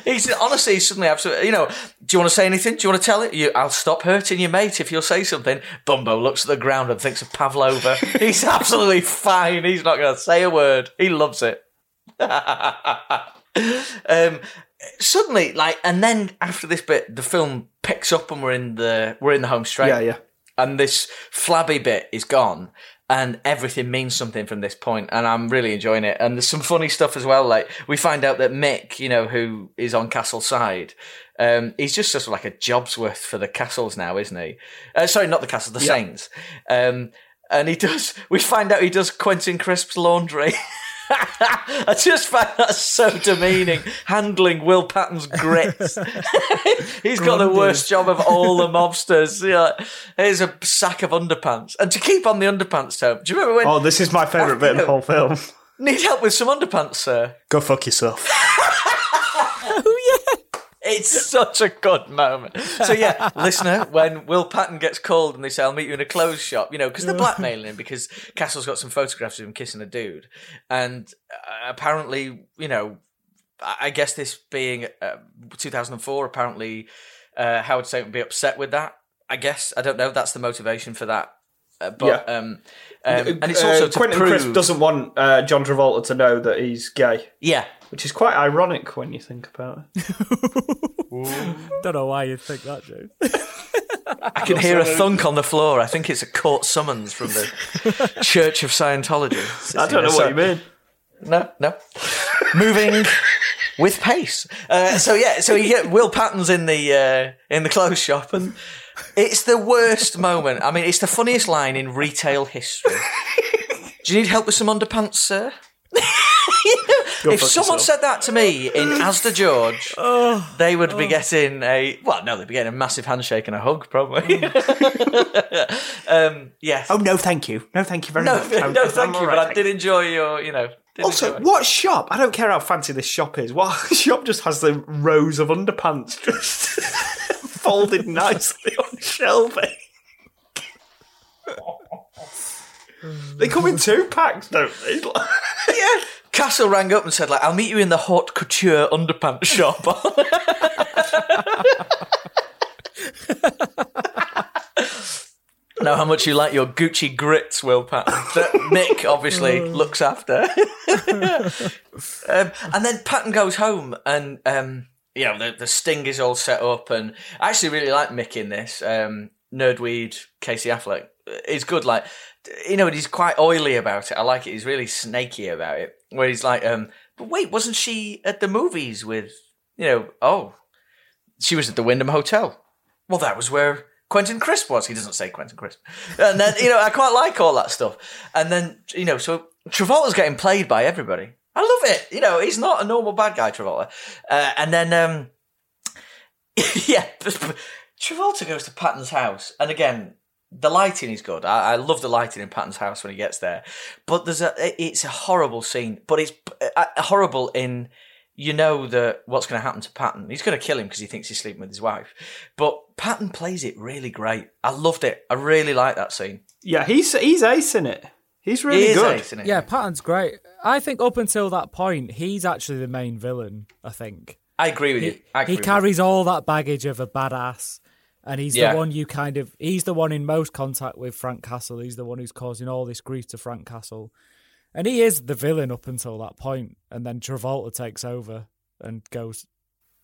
he's honestly he's suddenly absolutely. You know, do you want to say anything? Do you want to tell it? You, I'll stop hurting your mate if you'll say something. Bumpo looks at the ground and thinks of Pavlova. he's absolutely fine. He's not going to say a word. He loves it. um, suddenly, like, and then after this bit, the film picks up and we're in the we're in the home straight Yeah, yeah. and this flabby bit is gone and everything means something from this point and i'm really enjoying it. And there's some funny stuff as well like we find out that mick you know who is on castle's side um, he's just sort of like a job's worth for the castles now isn't he? Uh, sorry not the castles the Yeah. saints. Um, and he does we find out he does quentin crisp's laundry I just find that so demeaning. Handling Will Patton's grits. He's got the worst job of all the mobsters. Know, here's a sack of underpants. And to keep on the underpants tone, do you remember when Oh, this is my favourite bit of the whole film. need help with some underpants, sir? Go fuck yourself. It's such a good moment. So yeah, listener, when Will Patton gets called and they say, "I'll meet you in a clothes shop," you know, because they're blackmailing him because Castle's got some photographs of him kissing a dude, and uh, apparently, you know, I guess this being uh, 2004, apparently uh, Howard Saint would be upset with that. I guess I don't know. That's the motivation for that. Uh, but Yeah. um, um, and it's also Uh, to Quentin prove, Crisp doesn't want uh, John Travolta to know that he's gay, yeah, which is quite ironic when you think about it. Don't know why you'd think that, Joe. I can hear a thunk on the floor. I think it's a court summons from the Church of Scientology. I don't know what you mean. No, no. Moving with pace. Uh, so yeah, so you get Will Patton's in the uh, in the clothes shop, and it's the worst moment. I mean, it's the funniest line in retail history. Do you need help with some underpants, sir? if fuck someone yourself. said that to me in Asda George, Oh, they would be getting a well, no, they'd be getting a massive handshake and a hug, probably. um, yes. Oh no, thank you. No, thank you very no, much. no, I'm- thank you. all But I did enjoy your, you know. did Also, enjoy. what shop? I don't care how fancy this shop is. What shop just has the rows of underpants just folded nicely on shelving? they come in two packs, don't they? yeah. Castle rang up and said, like, I'll meet you in the haute couture underpants shop. know how much you like your Gucci grits, Will Patton, that Mick obviously looks after. um, and then Patton goes home and, um, you know, the, the sting is all set up. And I actually really like Mick in this. Um, Nerdweed, Casey Affleck. is good. Like, you know, he's quite oily about it. I like it. He's really snaky about it. Where he's like, um, but wait, wasn't she at the movies with, you know, oh, she was at the Wyndham Hotel. Well, that was where Quentin Crisp was. He doesn't say Quentin Crisp. And then, you know, I quite like all that stuff. And then, you know, so Travolta's getting played by everybody. I love it. You know, he's not a normal bad guy, Travolta. Uh, and then, um, yeah, Travolta goes to Patton's house. And again, the lighting is good. I, I love the lighting in Patton's house when he gets there. But there's a, it's a horrible scene, but it's uh, horrible in, you know that what's going to happen to Patton. He's going to kill him because he thinks he's sleeping with his wife. But Patton plays it really great. I loved it. I really like that scene. Yeah, he's he's ace in it. He's really He is good. ace. Yeah, Patton's great. I think up until that point, he's actually the main villain. I think I agree with he, you. Agree he carries all that baggage of a badass, and he's Yeah. the one you kind of. He's the one in most contact with Frank Castle. He's the one who's causing all this grief to Frank Castle, and he is the villain up until that point, and then Travolta takes over and goes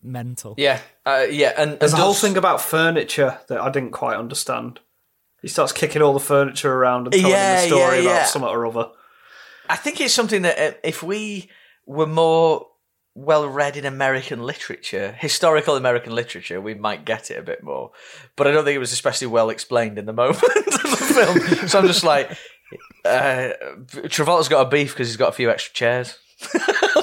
mental. Yeah, uh, yeah, and There's a whole thing about furniture that I didn't quite understand. He starts kicking all the furniture around and telling Yeah, the story yeah, yeah. about something or other. I think it's something that uh, if we were more well read in American literature, historical American literature, we might get it a bit more. But I don't think it was especially well explained in the moment of the film. So I'm just like, uh, Travolta's got a beef because he's got a few extra chairs.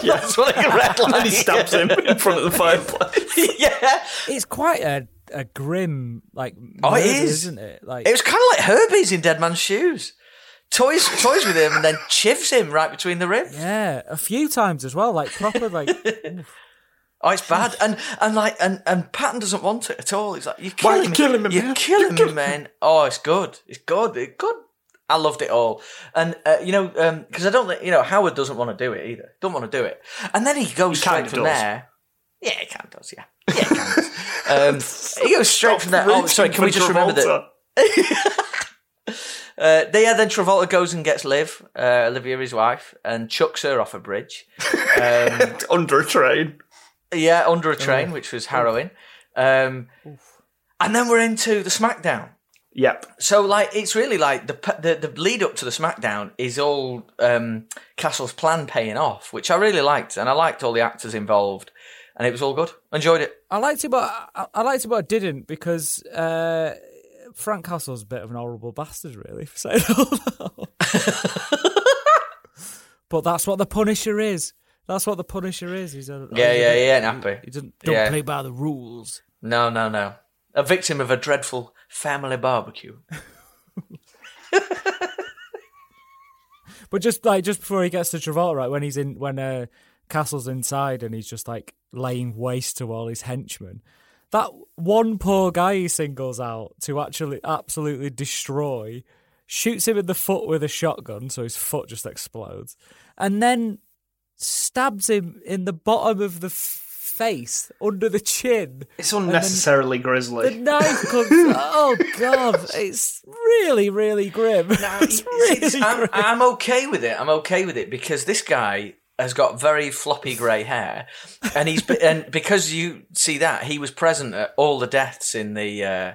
That's what I read. Like. And he stabs him in front of the fireplace. yeah, It's quite a a grim like. Oh, it murder, is. isn't it? Like it was kind of like Herbie's in Dead Man's Shoes. Toys, toys with him, and then chivs him right between the ribs. yeah, a few times as well. Like proper like. Oh, it's bad, and and like and and Patton doesn't want it at all. He's like, "You're Why killing are you killing me, You're man? killing me, man." Oh, it's good. It's good. It's good. I loved it all, and uh, you know, um, because I don't, think- you know, Howard doesn't want to do it either. Don't want to do it, and then he goes He straight kinda from does. there. Yeah, he kind of does. Yeah, yeah, he kind of does. Um, he goes straight from there. Oh, sorry. Can we just remember that? Uh, yeah, then Travolta goes and gets Liv, uh, Olivia, his wife, and chucks her off a bridge. Um, under a train. yeah, under a train, which was harrowing. Um, and then we're into the SmackDown. Yep. So, like, it's really like the the, the lead up to the SmackDown is all um, Castle's plan paying off, which I really liked, and I liked all the actors involved, and it was all good. Enjoyed it. I liked it, but I, I liked it, but I didn't because uh, Frank Castle's a bit of an horrible bastard, really, for saying that. but that's what the Punisher is. That's what the Punisher is. He's a Yeah, yeah, he ain't happy. He doesn't don't Yeah. play by the rules. No, no, no. A victim of a dreadful family barbecue. But just like just before he gets to Travolta, right when he's in when uh, Castle's inside and he's just like laying waste to all his henchmen. That one poor guy he singles out to actually absolutely destroy, shoots him in the foot with a shotgun, so his foot just explodes, and then stabs him in the bottom of the f- face under the chin. It's unnecessarily The knife comes. oh god, it's really, really grim. it's really I'm, grim. I'm okay with it. I'm okay with it because this guy has got very floppy grey hair, and he's and because you see that he was present at all the deaths in the. Uh,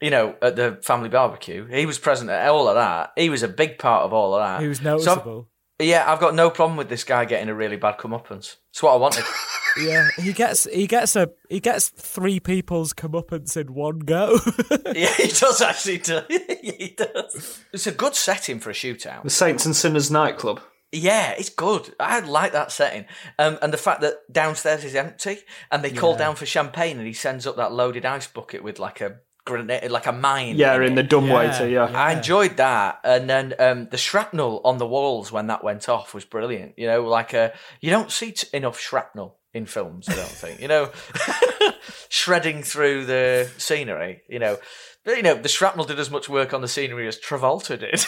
you know, at the family barbecue, he was present at all of that. He was a big part of all of that. He was So, noticeable. yeah, I've got no problem with this guy getting a really bad comeuppance. It's what I wanted. Yeah, he gets he gets a he gets three people's comeuppance in one go. yeah, he does actually. Do. he does. It's a good setting for a shootout. The Saints and Sinners nightclub. Yeah, it's good. I like that setting, um, and the fact that downstairs is empty, and they call Yeah. down for champagne, and he sends up that loaded ice bucket with like a grenade, like a mine. Yeah, in in it. the dumbwaiter, yeah. I enjoyed that, and then um, the shrapnel on the walls when that went off was brilliant. You know, like a you don't see t- enough shrapnel in films. I don't think. You know, shredding through the scenery. You know. But, you know, the shrapnel did as much work on the scenery as Travolta did.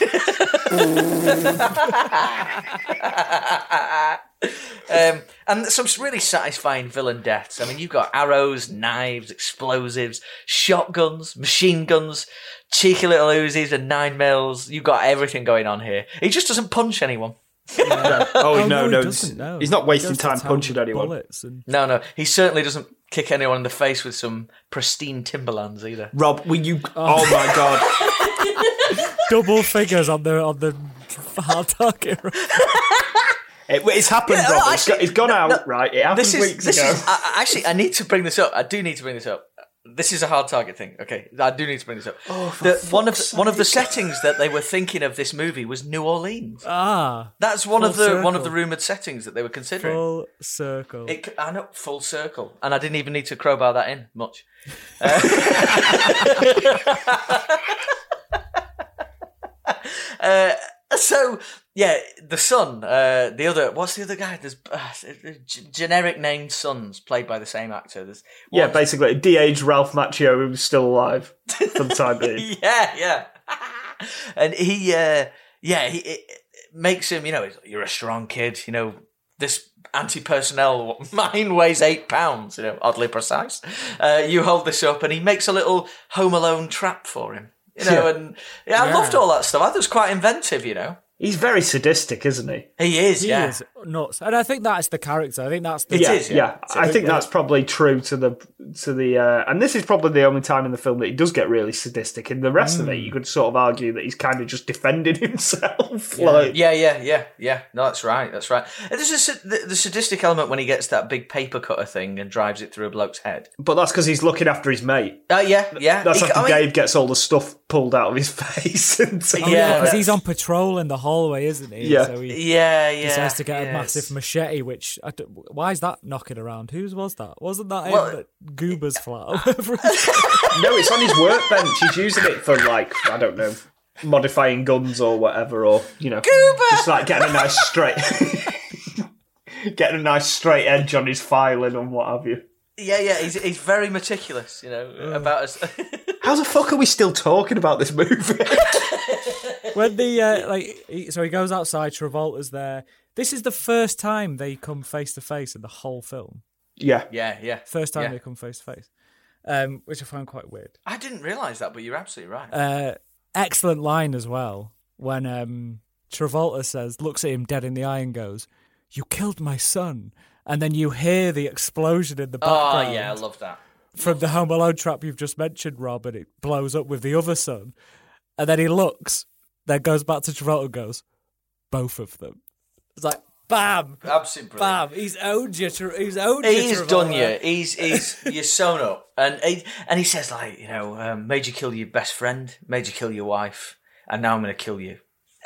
um, and some really satisfying villain deaths. I mean, you've got arrows, knives, explosives, shotguns, machine guns, cheeky little Uzis and nine mils. You've got everything going on here. He just doesn't punch anyone. Oh, Oh, no, he no. doesn't, no. He's not wasting He time punching anyone. bullets and- No, no, he certainly doesn't kick anyone in the face with some pristine Timberlands either. Rob, will you? Oh, oh my god! double figures on the on the hard target. It, it's happened, Yeah, no, Rob. It's, actually, go- it's gone out, no, right? It happened This is weeks this ago. is I, I- actually I need to bring this up. I do need to bring this up. This is a hard target thing. Okay, I do need to bring this up. Oh, The- one of the, one of the settings that they were thinking of this movie was New Orleans. Ah, That's one of the one of the rumored settings that they were considering. full circle. It, I know full circle, and I didn't even need to crowbar that in much. Uh, uh, so yeah, the son, uh, the other, what's the other guy? There's uh, g- generic named sons played by the same actor. There's yeah, basically, de-aged Ralph Macchio who's still alive for the time being. yeah, yeah. and he, uh, yeah, he it, it makes him. You know, you're a strong kid. You know, this anti-personnel mine weighs eight pounds. You know, oddly precise. Uh, you hold this up, and he makes a little Home Alone trap for him. You know, Yeah. and yeah, I Yeah. loved all that stuff. I thought it was quite inventive. You know, He's very sadistic, isn't he? he is. he yeah. is nuts, and I think that's the character. I think that's the It yeah, is, yeah. yeah. I think Yeah. that's probably true to the to the, uh, and this is probably the only time in the film that he does get really sadistic. In the rest of it, Mm. you could sort of argue that he's kind of just defending himself. like, Yeah, yeah, yeah, yeah. No, that's right. That's right. And There's a, the, the sadistic element when he gets that big paper cutter thing and drives it through a bloke's head. but that's because he's looking after his mate. Uh, yeah, yeah. That's He- after I mean- Dave gets all the stuff pulled out of his face. and Oh, Yeah, yeah, because he's on patrol in the hallway, isn't he? Yeah. So he Yeah, yeah. decides to get a massive machete. Which I don't- why is that knocking around? Whose was that? Wasn't that Well- him at Goober's flat? no, it's on his workbench. He's using it for like I don't know, modifying guns or whatever, or you know, just like getting a nice straight, getting a nice straight edge on his filing and what have you. Yeah, yeah. He's, he's very meticulous, you know, mm. about us. How the fuck are we still talking about this movie? When the uh, like, he, so he goes outside. Travolta's there. This is the first time they come face to face in the whole film. yeah, yeah, yeah. First time Yeah. they come face to face, um, which I find quite weird. I didn't realise that, but you're absolutely right. Uh, excellent line as well when um, Travolta says, looks at him dead in the eye and goes, "You killed my son," and then you hear the explosion in the oh, background yeah, I love that. from the Home Alone trap you've just mentioned, Rob, and it blows up with the other son, and then he looks, then goes back to Travolta and goes, "Both of them." It's like bam, Absolutely brilliant. bam. He's owned you. Tra- He's owned you. He's Travolta. done you. He's he's you're sewn up, and he, and he says like you know, um, made you kill your best friend, made you kill your wife, and now I'm going to kill you.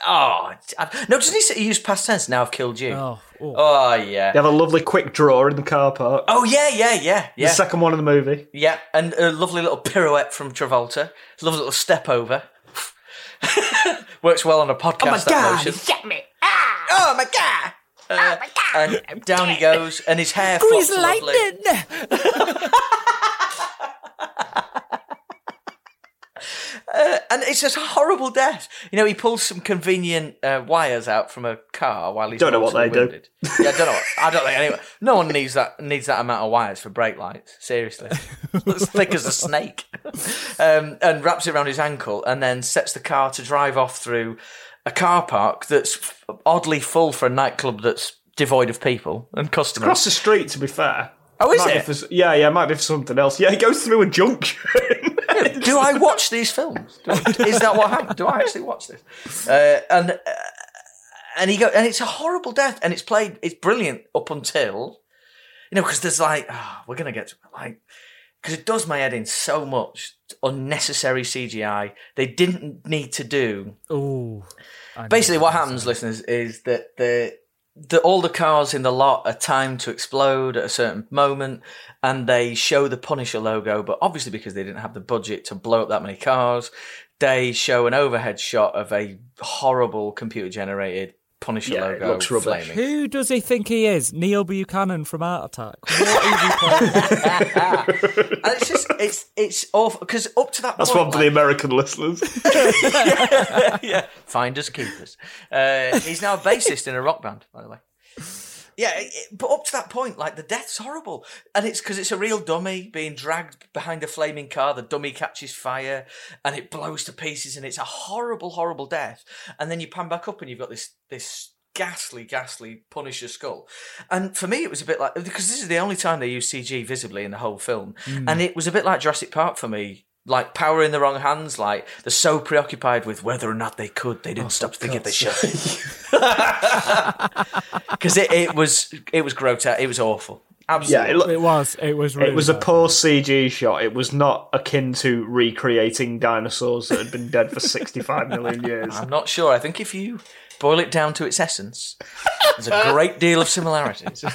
Oh I, no! Doesn't he say he used past tense? Now I've killed you. Oh, oh. Oh yeah. they have a lovely quick draw in the car park. Oh yeah, yeah, yeah, yeah. The second one in the movie. Yeah, and a lovely little pirouette from Travolta. Lovely little step over. Works well on a podcast. Oh that motion. shot me! Ah! Oh my god! Uh, and down he goes, and his hair. Grease lightning. Uh, and it's just a horrible death. You know, he pulls some convenient uh, wires out from a car while he's Don't know what mortally they do. Yeah, I don't know. What, I don't think anyway. No one needs that needs that amount of wires for brake lights. Seriously, it's thick as a snake. Um, and wraps it around his ankle, and then sets the car to drive off through a car park that's oddly full for a nightclub that's devoid of people and customers. Across the street, to be fair. Oh, is Might it? for yeah, yeah, might be for something else. Yeah, he goes through a junction. Do I watch these films? I- is that what happened? Do I actually watch this? Uh, and uh, and he go and it's a horrible death, and it's played. It's brilliant up until you know because there's like oh, we're gonna get to, like because it does my head in so much unnecessary CGI. They didn't need to do. Oh, Basically, what happens, listeners, is that the. The, all the cars in the lot are timed to explode at a certain moment, and they show the Punisher logo. But obviously, because they didn't have the budget to blow up that many cars, they show an overhead shot of a horrible computer generated Punisher Yeah, it logo looks rubbish. flaming. Who does he think he is? Neil Buchanan from Art Attack. What is he playing? and it's just it's it's awful because up to that That's point, one for like- the American listeners. yeah, finders keepers. Uh, he's now a bassist in a rock band, by the way. Yeah, it- but up to that point, like the death's horrible, and it's because it's a real dummy being dragged behind a flaming car. The dummy catches fire, and it blows to pieces, and it's a horrible, horrible death. And then you pan back up, and you've got this this ghastly, ghastly Punisher skull. And for me, it was a bit like because this is the only time they use CG visibly in the whole film, hmm. and it was a bit like Jurassic Park for me. Like power in the wrong hands, like they're so preoccupied with whether or not they could, they didn't oh, stop thinking think they should. Because it, it was it was grotesque, it was awful, yeah, absolutely. it, look- It was. It was. Really it was a poor CG shot. It was not akin to recreating dinosaurs that had been dead for 65 million years. I'm not sure. I think if you boil it down to its essence, there's a great deal of similarities.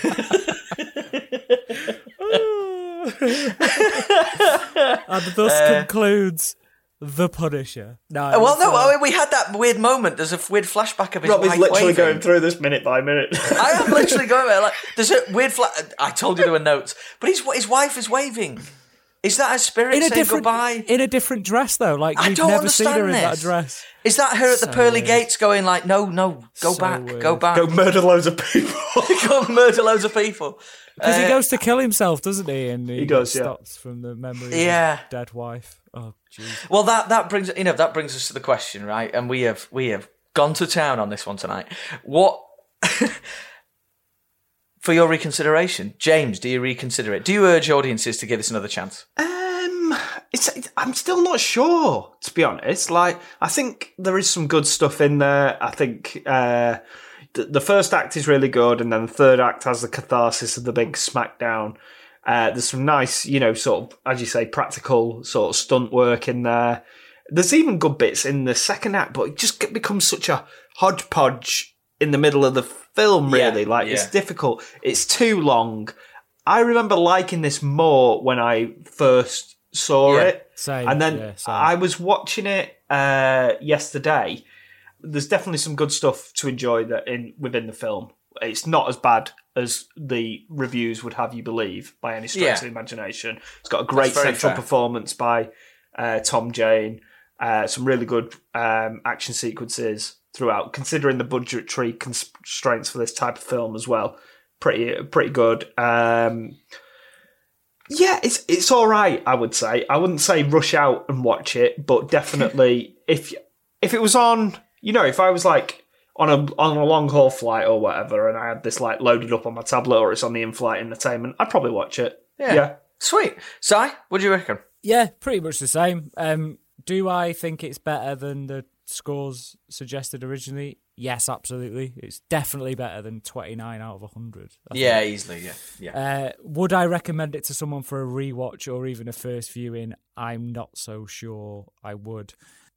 and thus concludes the Punisher. No, Uh, well, no, uh, I mean, we had that weird moment. There's a weird flashback of his Rob is wife literally waving. going through this minute by minute. I am literally going there. Like, there's a weird flash. I told you there were notes, but his his wife is waving. Is that a spirit in a saying different goodbye? in a different dress though. Like I we've don't never seen her understand in that this. dress. Is that her at the So pearly weird. gates going like, no, no, go So back, weird. go back, Go murder loads of people. go murder loads of people? Because he Uh, goes to kill himself, doesn't he? And he, He does, yeah. stops from the memory of Yeah. his dead wife. Oh, jeez. Well, that that brings you know that brings us to the question, right? And we have we have gone to town on this one tonight. What for your reconsideration, James? Do you reconsider it? Do you urge audiences to give this another chance? Um, it's, it's- I'm still not sure, to be honest. Like, I think there is some good stuff in there. I think uh, the, the first act is really good, and then the third act has the catharsis of the big smackdown. Uh, there's some nice, you know, sort of, as you say, practical sort of stunt work in there. There's even good bits in the second act, but it just becomes such a hodgepodge in the middle of the film, Yeah, really. like, it's difficult. It's too long. I remember liking this more when I first saw Yeah, it. same, And then yeah, same. I was watching it uh, yesterday. There's definitely some good stuff to enjoy that in within the film. It's not as bad as the reviews would have you believe by any stretch Yeah. of the imagination. It's got a great central fair. performance by uh, Tom Jane. Uh, some really good um, action sequences throughout, considering the budgetary constraints for this type of film as well. Pretty, pretty good. Um, yeah, it's it's all right. I would say. I wouldn't say rush out and watch it, but definitely if if it was on, you know, if I was like on a on a long haul flight or whatever, and I had this like loaded up on my tablet or it's on the in-flight entertainment, I'd probably watch it. Yeah. yeah. Sweet. Si, what do you reckon? Yeah, pretty much the same. Um, do I think it's better than the scores suggested originally? Yes, absolutely. It's definitely better than 29 out of 100. I Yeah, easily. Yeah, yeah. Uh, would I recommend it to someone for a rewatch or even a first viewing? I'm not so sure I would.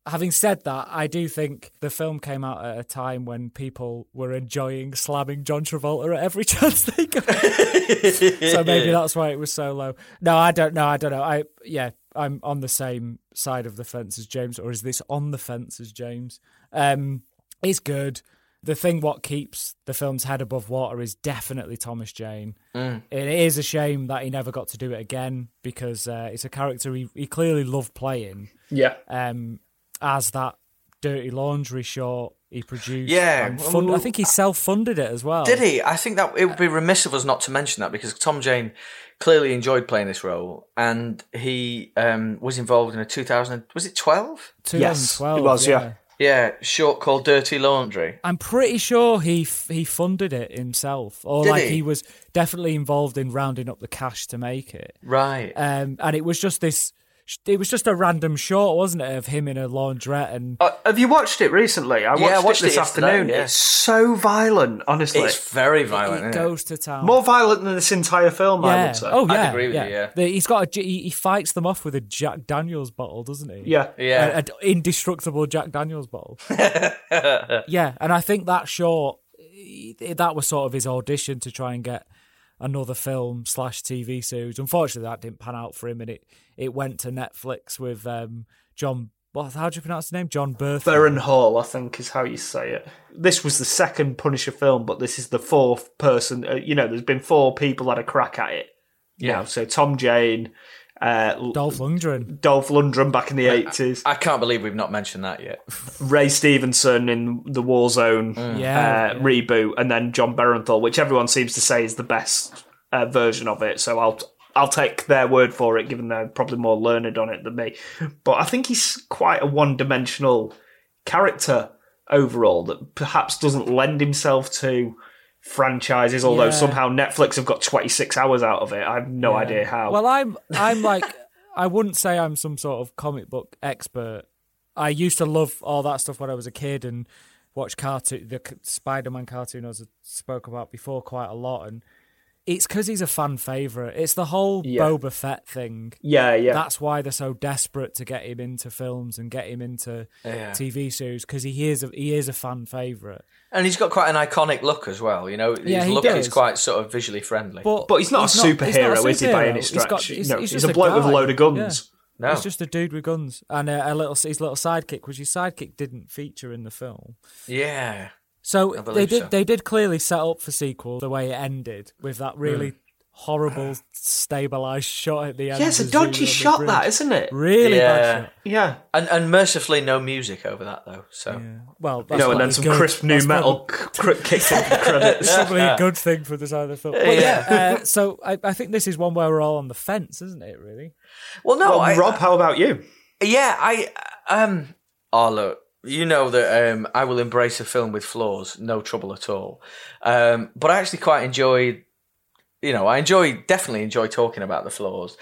Having said that, I do think the film came out at a time when people were enjoying slamming John Travolta at every chance they got. so maybe that's why it was so low. No, I don't know. I don't know. I yeah, I'm on the same side of the fence as James, or is this on the fence as James? Um, it's good. The thing what keeps the film's head above water is definitely Thomas Jane. It is a shame that he never got to do it again because uh, it's a character he, he clearly loved playing. Yeah. Um, as that Dirty Laundry short he produced. Yeah, fund- I think he self-funded it as well. Did he? I think that it would be remiss of us not to mention that because Tom Jane clearly enjoyed playing this role, and he um, was involved in a 2000 was it 12? 2012. it was, yeah. Yeah, short called Dirty Laundry. I'm pretty sure he f- he funded it himself, or Did like he? he? was definitely involved in rounding up the cash to make it. Right. Um, and it was just this it was just a random shot, wasn't it, of him in a laundrette and Uh, have you watched it recently? I watched, Yeah, I watched it this it afternoon. yeah. It's so violent, honestly. It's very violent. it isn't it? goes to town. More violent than this entire film, I would say. Oh I'd yeah. agree with yeah. you, yeah. The- he's got a, he, he fights them off with a Jack Daniels bottle, doesn't he? Yeah. Yeah. An indestructible Jack Daniels bottle. yeah, and I think that short, eh, that was sort of his audition to try and get another film slash TV series. Unfortunately, that didn't pan out for him, and it it went to Netflix with um, John. What? How do you pronounce his name? John Berth. Baron Hall, I think, is how you say it. This was the second Punisher film, but this is the fourth person. Uh, you know, there's been four people had a crack at it. Yeah. Yeah. So Tom Jane, uh, Dolph Lundgren. Dolph Lundgren back in the eighties, I can't believe we've not mentioned that yet. Ray Stevenson in the Warzone Mm. Yeah, uh, yeah. reboot, and then John Berenthal, which everyone seems to say is the best uh, version of it. So I'll I'll take their word for it, given they're probably more learned on it than me. But I think he's quite a one dimensional character overall that perhaps doesn't lend himself to franchises. Although Yeah. somehow Netflix have got twenty six hours out of it. I have no Yeah. idea how. Well, I'm I'm like I wouldn't say I'm some sort of comic book expert. I used to love all that stuff when I was a kid and watch cartoon the Spider-Man cartoon as I spoke about before quite a lot and it's because he's a fan favorite. It's the whole Yeah. Boba Fett thing. yeah, yeah. That's why they're so desperate to get him into films and get him into Yeah. TV series because he is a, he is a fan favorite. And he's got quite an iconic look as well. You know, his Yeah, he look does. is quite sort of visually friendly. But but he's not a he's not a superhero, is he? By superhero. any He's stretch? got- he's- no, he's he's, just a bloke with a load of guns. no, He's just a dude with guns, and a, a little his little sidekick, which his sidekick didn't feature in the film. yeah, So I they did so. they did clearly set up for sequel the way it ended with that really Hmm. horrible stabilized shot at the end. Yeah, it's a dodgy shot, that isn't it? Really Yeah. bad shot. Yeah. and and mercifully no music over that though. So Yeah. Well, that's no, and then some good. crisp new That's metal probably- cr- kicked in the credits. Probably a good thing for the side of the film. But yeah, uh, so I, I think this is one where we're all on the fence, isn't it? Really? well, no, Well, I, Rob, how about you? Yeah, I um. Oh look, you know that um, I will embrace a film with flaws, no trouble at all. Um, but I actually quite enjoyed. You know, I enjoy definitely enjoy talking about the flaws.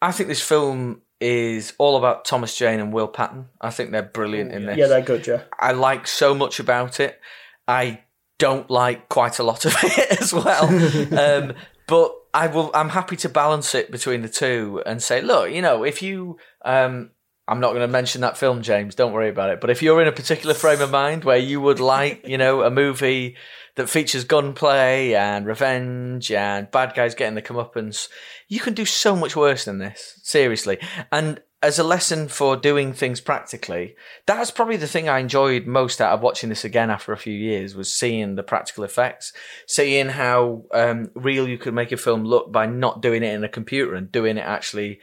I think this film is all about Thomas Jane and Will Patton. I think they're brilliant in this. Yeah, they're good, yeah. I like so much about it. I don't like quite a lot of it as well. um, but I will. I'm happy to balance it between the two and say, look, you know, if you, um, I'm not going to mention that film, James. Don't worry about it. But if you're in a particular frame of mind where you would like, you know, a movie that features gunplay and revenge and bad guys getting the comeuppance, you can do so much worse than this. Seriously, and as a lesson for doing things practically, that's probably the thing I enjoyed most out of watching this again after a few years was seeing the practical effects, seeing how um, real you could make a film look by not doing it in a computer and doing it actually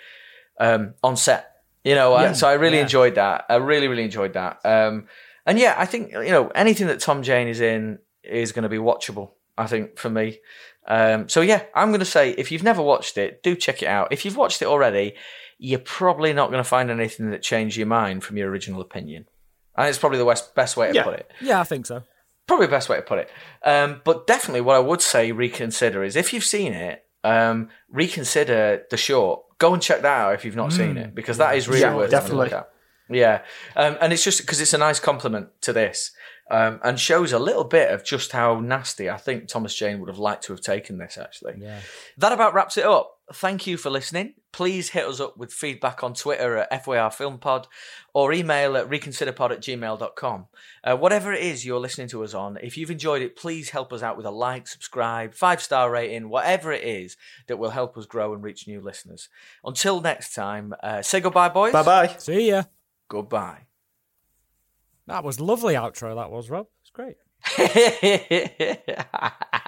um, on set. You know, uh, so I really yeah. enjoyed that. I really, really enjoyed that. Um, and yeah, I think you know anything that Tom Jane is in is going to be watchable. I think for me. Um, so yeah, I'm going to say if you've never watched it, do check it out. If you've watched it already, you're probably not going to find anything that changed your mind from your original opinion. And it's probably the best, best way to Yeah. put it. Yeah, I think so. Probably the best way to put it. Um, but definitely, what I would say reconsider is if you've seen it, um, reconsider the short. Go and check that out if you've not seen it because that is really Yeah, worth having a look definitely. at. Yeah, um, and it's just because it's a nice compliment to this, um, and shows a little bit of just how nasty I think Thomas Jane would have liked to have taken this. Actually, Yeah. that about wraps it up. Thank you for listening. Please hit us up with feedback on Twitter at FYR Film Pod or email at reconsiderpod at gmail.com. Uh, whatever it is you're listening to us on, if you've enjoyed it, please help us out with a like, subscribe, five star rating, whatever it is that will help us grow and reach new listeners. Until next time, uh, say goodbye, boys. Bye bye. See ya. Goodbye. That was lovely outro. That was Rob. It's great.